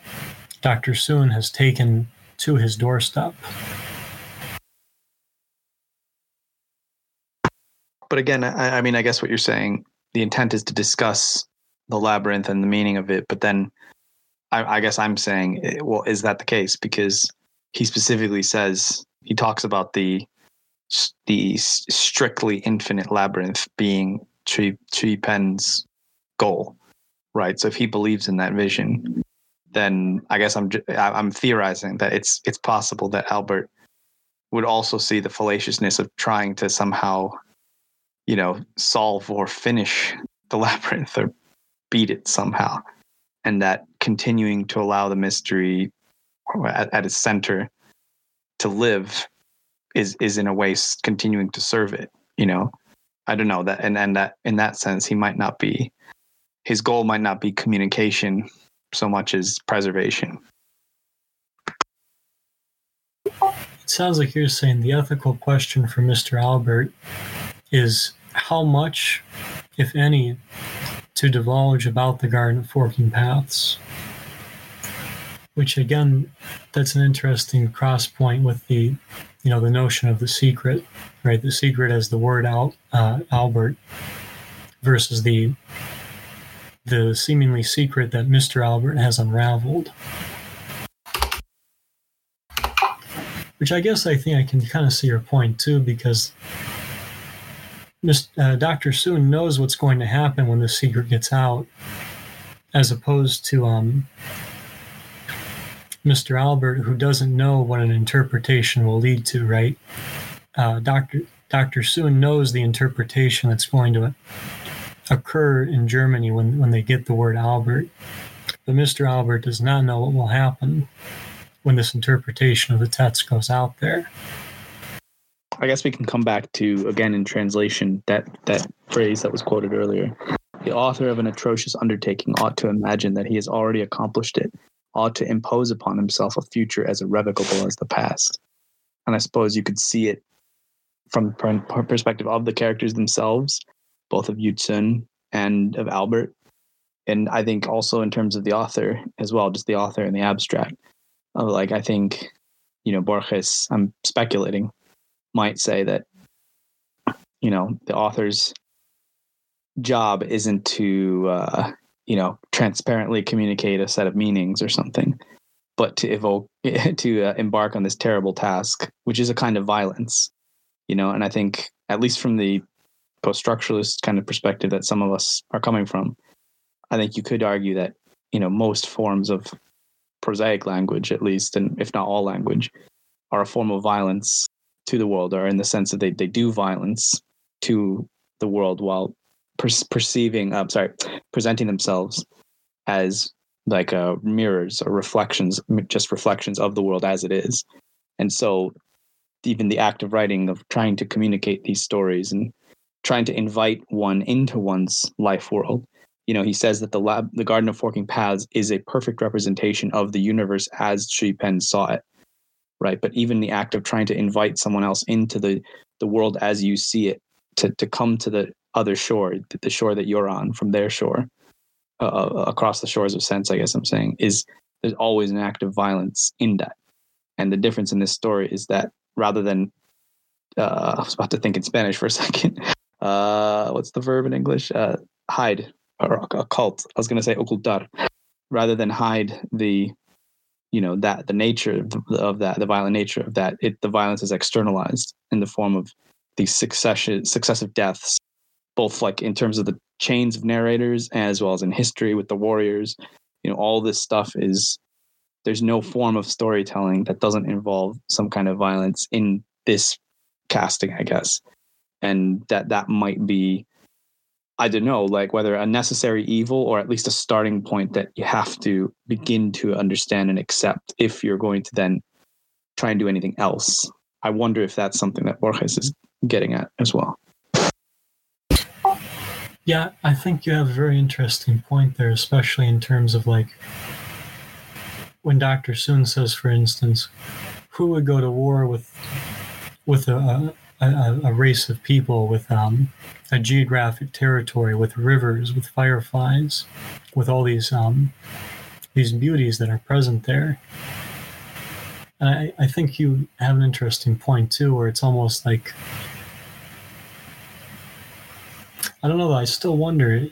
Dr. Soon has taken to his doorstep. But again, I, I mean, I guess what you're saying, the intent is to discuss the labyrinth and the meaning of it. But then I, I guess I'm saying, eh, well, is that the case? Because he specifically says, he talks about the the strictly infinite labyrinth being Ts'ui Ts'ui Pên's goal, right? So if he believes in that vision, then I guess I'm I'm theorizing that it's it's possible that Albert would also see the fallaciousness of trying to somehow, you know, solve or finish the labyrinth or beat it somehow, and that continuing to allow the mystery at, at its center to live is is in a way continuing to serve it you know? I don't know that and and that in that sense he might not be his goal might not be communication so much as preservation. It sounds like you're saying the ethical question for mr albert is how much if any to divulge about the garden of forking paths which again that's an interesting cross point with the you know the notion of the secret right? The secret as the word out uh, albert versus the the seemingly secret that mr albert has unraveled. Which i guess i think i can kind of see your point too because uh, dr soon knows what's going to happen when the secret gets out as opposed to um, Mr. Albert, who doesn't know what an interpretation will lead to, right? Uh, Dr. Dr. Soon knows the interpretation that's going to occur in Germany when, when they get the word Albert. But Mr. Albert does not know what will happen when this interpretation of the text goes out there. I guess we can come back to again in translation that that phrase that was quoted earlier. The author of an atrocious undertaking ought to imagine that he has already accomplished it ought to impose upon himself a future as irrevocable as the past. And I suppose you could see it from the perspective of the characters themselves, both of Yu Tsun and of Albert, and I think also in terms of the author as well, just the author and the abstract. Of like I think, you know, Borges. I'm speculating, might say that, you know, the author's job isn't to, uh, you know, transparently communicate a set of meanings or something, but to evoke, to uh, embark on this terrible task, which is a kind of violence, you know. And I think, at least from the post-structuralist kind of perspective that some of us are coming from, I think you could argue that you know most forms of prosaic language, at least, and if not all language, are a form of violence to the world, or in the sense that they they do violence to the world while per- perceiving, I'm sorry, presenting themselves as like uh, mirrors or reflections, just reflections of the world as it is. And so, even the act of writing, of trying to communicate these stories and trying to invite one into one's life world, you know, he says that the lab, the Garden of Forking Paths, is a perfect representation of the universe as Ts'ui Pên saw it, right? But even the act of trying to invite someone else into the the world as you see it, to to come to the other shore, the shore that you're on, from their shore, uh, uh, across the shores of sense, I guess I'm saying, is there's always an act of violence in that. And the difference in this story is that rather than, uh, I was about to think in Spanish for a second. Uh, what's the verb in English? Uh, hide or occult. I was going to say ocultar, rather than hide the, you know, that the nature of, that, the violent nature of that. It the violence is externalized in the form of these succession successive deaths, both like in terms of the chains of narrators as well as in history with the warriors. You know, all this stuff is there's no form of storytelling that doesn't involve some kind of violence in this casting, I guess. And that that might be I don't know, like whether a necessary evil or at least a starting point that you have to begin to understand and accept if you're going to then try and do anything else. I wonder if that's something that Borges is getting at as well. Yeah, I think you have a very interesting point there, especially in terms of like when Dr. Soon says, for instance, who would go to war with with a, a, a race of people with um, a geographic territory, with rivers, with fireflies, with all these um, these beauties that are present there. And I, I think you have an interesting point too, where it's almost like I don't know. I still wonder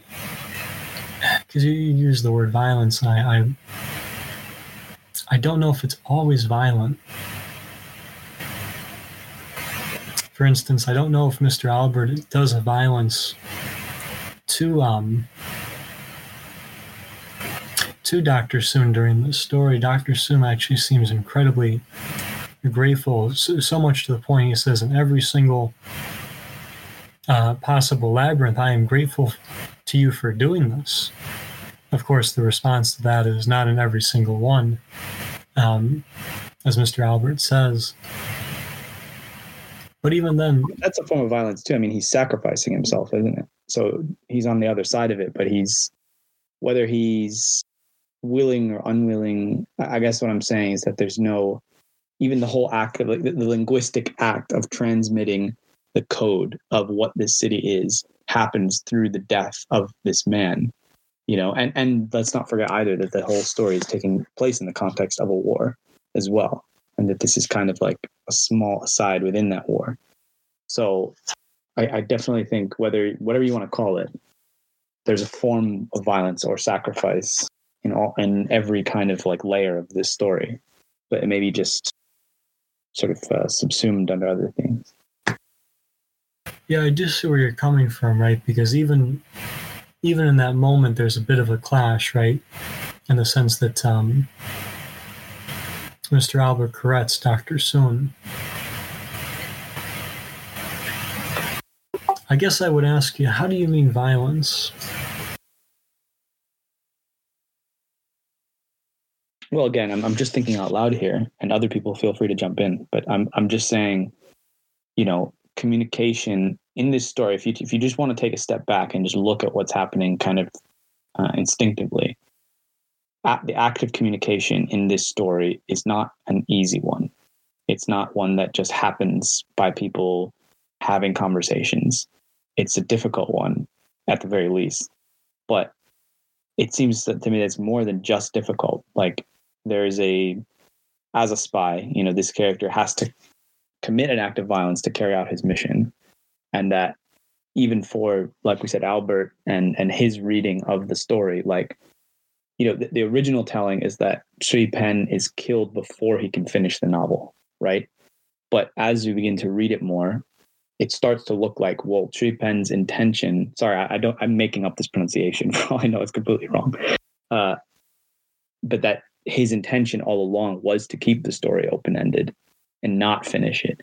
because you use the word violence, and I, I I don't know if it's always violent. For instance, I don't know if Mr. Albert does a violence to um to Dr. Soong during the story. Dr. Soong actually seems incredibly grateful, so, so much to the point he says in every single uh, possible labyrinth, I am grateful to you for doing this. Of course, the response to that is not in every single one, um, as Mr. Albert says. But even then, that's a form of violence too. I mean, he's sacrificing himself, isn't it? So he's on the other side of it, but he's whether he's willing or unwilling. I guess what I'm saying is that there's no even the whole act of like the, the linguistic act of transmitting the code of what this city is happens through the death of this man you know and and let's not forget either that the whole story is taking place in the context of a war as well and that this is kind of like a small aside within that war so i, I definitely think whether whatever you want to call it there's a form of violence or sacrifice in all in every kind of like layer of this story but it may be just sort of uh, subsumed under other things yeah, I do see where you're coming from, right? Because even even in that moment, there's a bit of a clash, right? In the sense that um, Mr. Albert corrects Dr. Soon. I guess I would ask you, how do you mean violence? Well, again, I'm, I'm just thinking out loud here, and other people feel free to jump in. But I'm I'm just saying, you know, communication in this story, if you if you just want to take a step back and just look at what's happening, kind of uh, instinctively, the act of communication in this story is not an easy one. It's not one that just happens by people having conversations. It's a difficult one, at the very least. But it seems that to me that's more than just difficult. Like there is a as a spy, you know, this character has to commit an act of violence to carry out his mission, and that even for like we said, Albert and and his reading of the story, like you know, the, the original telling is that Ts'ui Pên is killed before he can finish the novel, right? But as you begin to read it more, it starts to look like well, Ts'ui Pên's intention. Sorry, I, I, don't. I'm making up this pronunciation. For all I know, it's completely wrong. Uh, but that his intention all along was to keep the story open ended and not finish it,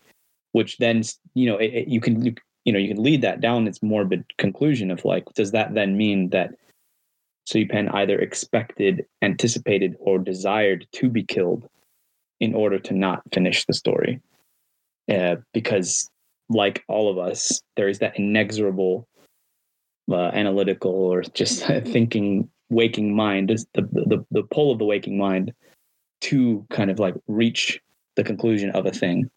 which then you know it, it, you can you, you know you can lead that down its morbid conclusion of like, does that then mean that Ts'ui Pên either expected, anticipated, or desired to be killed in order to not finish the story? Uh, because, like all of us, there is that inexorable uh, analytical or just thinking waking mind is the, the the pull of the waking mind to kind of like reach the conclusion of a thing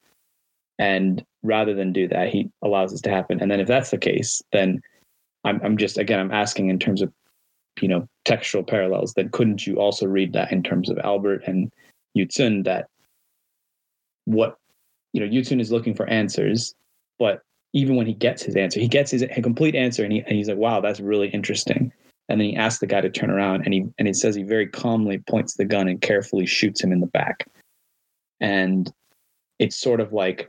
and rather than do that he allows this to happen and then if that's the case then i'm, I'm just again i'm asking in terms of you know textual parallels then couldn't you also read that in terms of albert and Yu Tsun that what you know Yu Tsun is looking for answers but even when he gets his answer he gets his a complete answer and, he, and he's like wow that's really interesting. And then he asks the guy to turn around and he and he says he very calmly points the gun and carefully shoots him in the back. And it's sort of like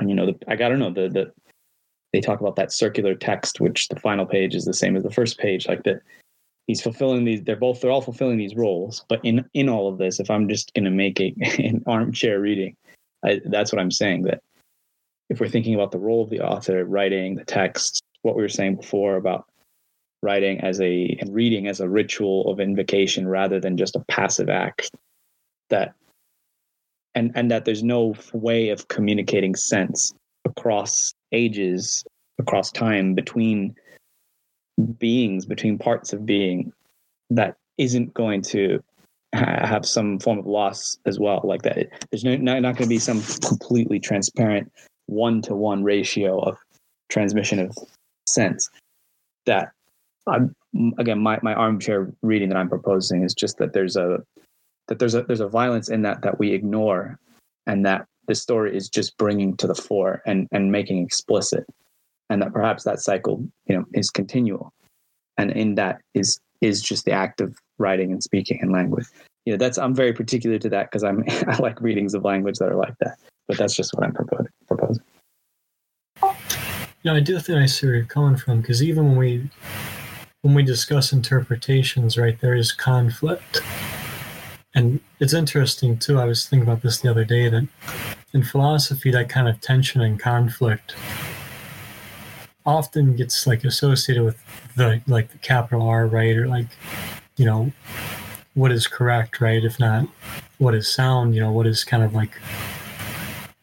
you know the, i gotta know the the they talk about that circular text which the final page is the same as the first page like that he's fulfilling these they're both they're all fulfilling these roles but in in all of this if i'm just going to make a, an armchair reading I, that's what i'm saying that if we're thinking about the role of the author writing the text what we were saying before about writing as a and reading as a ritual of invocation rather than just a passive act that and and that there's no way of communicating sense across ages across time between beings between parts of being that isn't going to ha- have some form of loss as well like that there's no, not, not going to be some completely transparent one to one ratio of transmission of sense that I'm again my, my armchair reading that I'm proposing is just that there's a that there's a there's a violence in that that we ignore and that the story is just bringing to the fore and and making explicit and that perhaps that cycle you know is continual and in that is is just the act of writing and speaking and language you know that's i'm very particular to that because i'm i like readings of language that are like that but that's just what i'm proposing proposing yeah i do think i see where you're coming from because even when we when we discuss interpretations, right, there is conflict. And it's interesting too. I was thinking about this the other day that in philosophy, that kind of tension and conflict often gets like associated with the like the capital R, right, or like you know what is correct, right? If not what is sound, you know, what is kind of like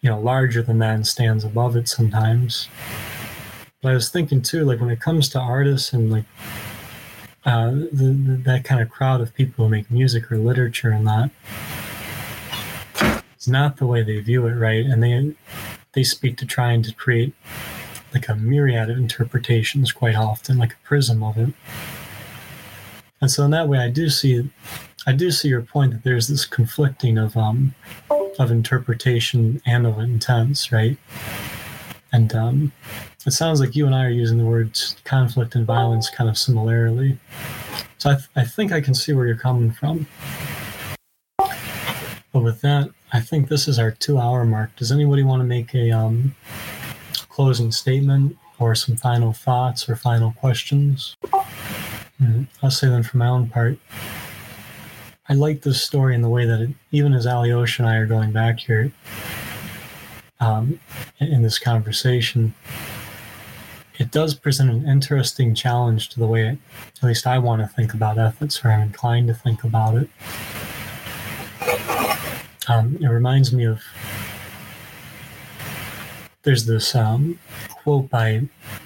you know larger than that and stands above it sometimes. But I was thinking too, like when it comes to artists and like uh, the, the, that kind of crowd of people who make music or literature and that it's not the way they view it right and they they speak to trying to create like a myriad of interpretations quite often like a prism of it and so in that way i do see i do see your point that there's this conflicting of um of interpretation and of intents right and um it sounds like you and I are using the words conflict and violence kind of similarly. So I, th- I think I can see where you're coming from. But with that, I think this is our two hour mark. Does anybody want to make a um, closing statement or some final thoughts or final questions? Mm, I'll say then for my own part. I like this story in the way that it, even as Alyosha and I are going back here um, in this conversation, it does present an interesting challenge to the way, it, at least I want to think about ethics, or I'm inclined to think about it. Um, it reminds me of there's this um, quote by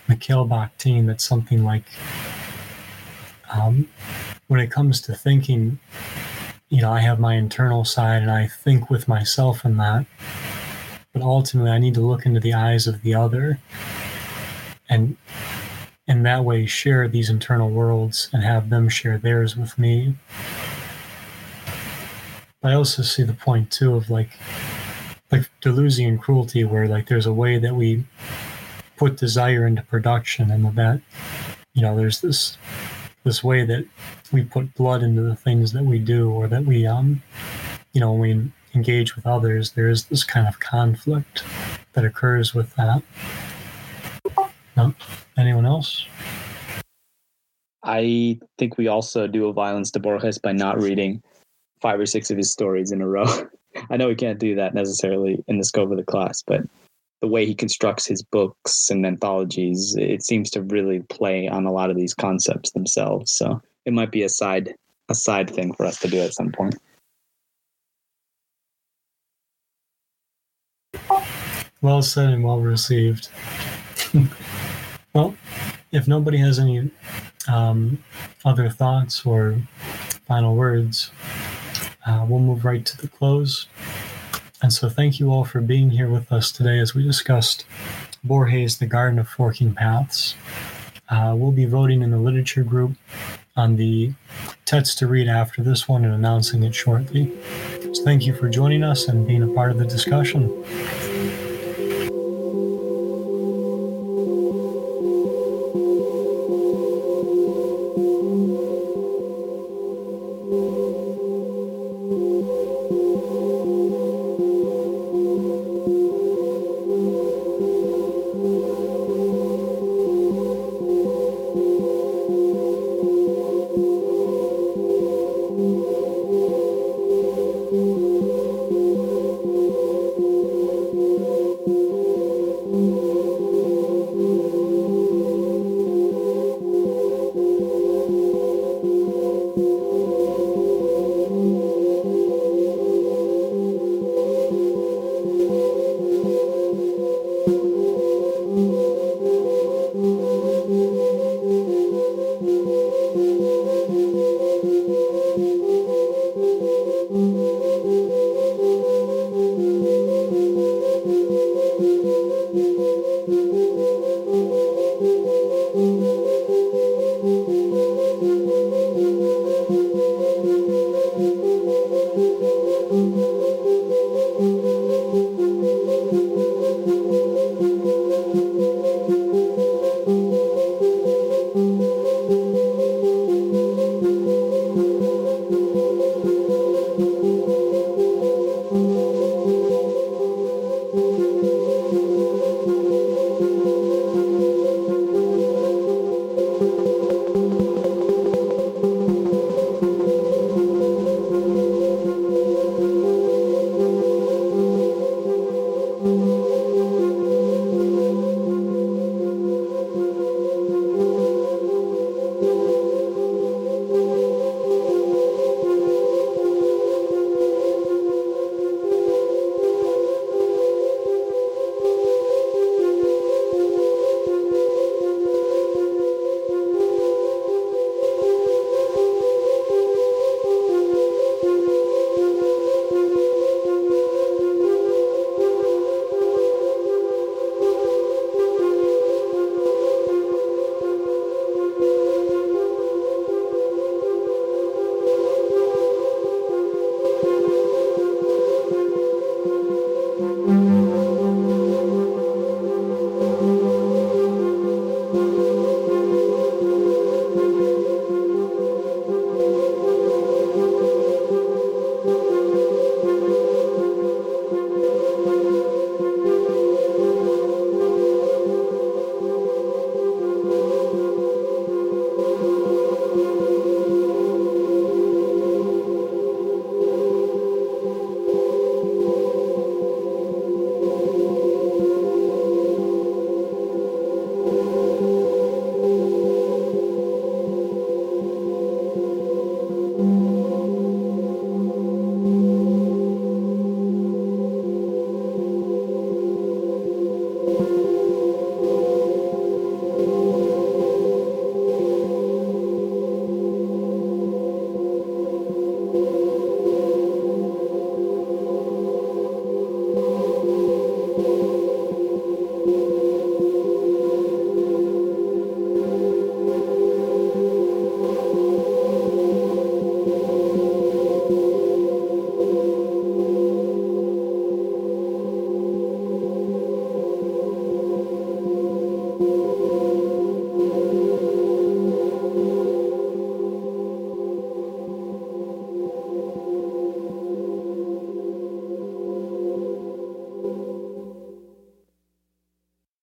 Mikhail Bakhtin that's something like, um, when it comes to thinking, you know, I have my internal side and I think with myself in that, but ultimately I need to look into the eyes of the other and in that way share these internal worlds and have them share theirs with me. But I also see the point too of like like Deleuzian cruelty where like there's a way that we put desire into production and that you know there's this this way that we put blood into the things that we do or that we um you know when we engage with others there is this kind of conflict that occurs with that no anyone else I think we also do a violence to Borges by not reading five or six of his stories in a row. I know we can't do that necessarily in the scope of the class, but the way he constructs his books and anthologies, it seems to really play on a lot of these concepts themselves. So it might be a side a side thing for us to do at some point. Well said and well received. well, if nobody has any um, other thoughts or final words, uh, we'll move right to the close. And so, thank you all for being here with us today as we discussed Borges' The Garden of Forking Paths. Uh, we'll be voting in the literature group on the text to read after this one and announcing it shortly. So, thank you for joining us and being a part of the discussion.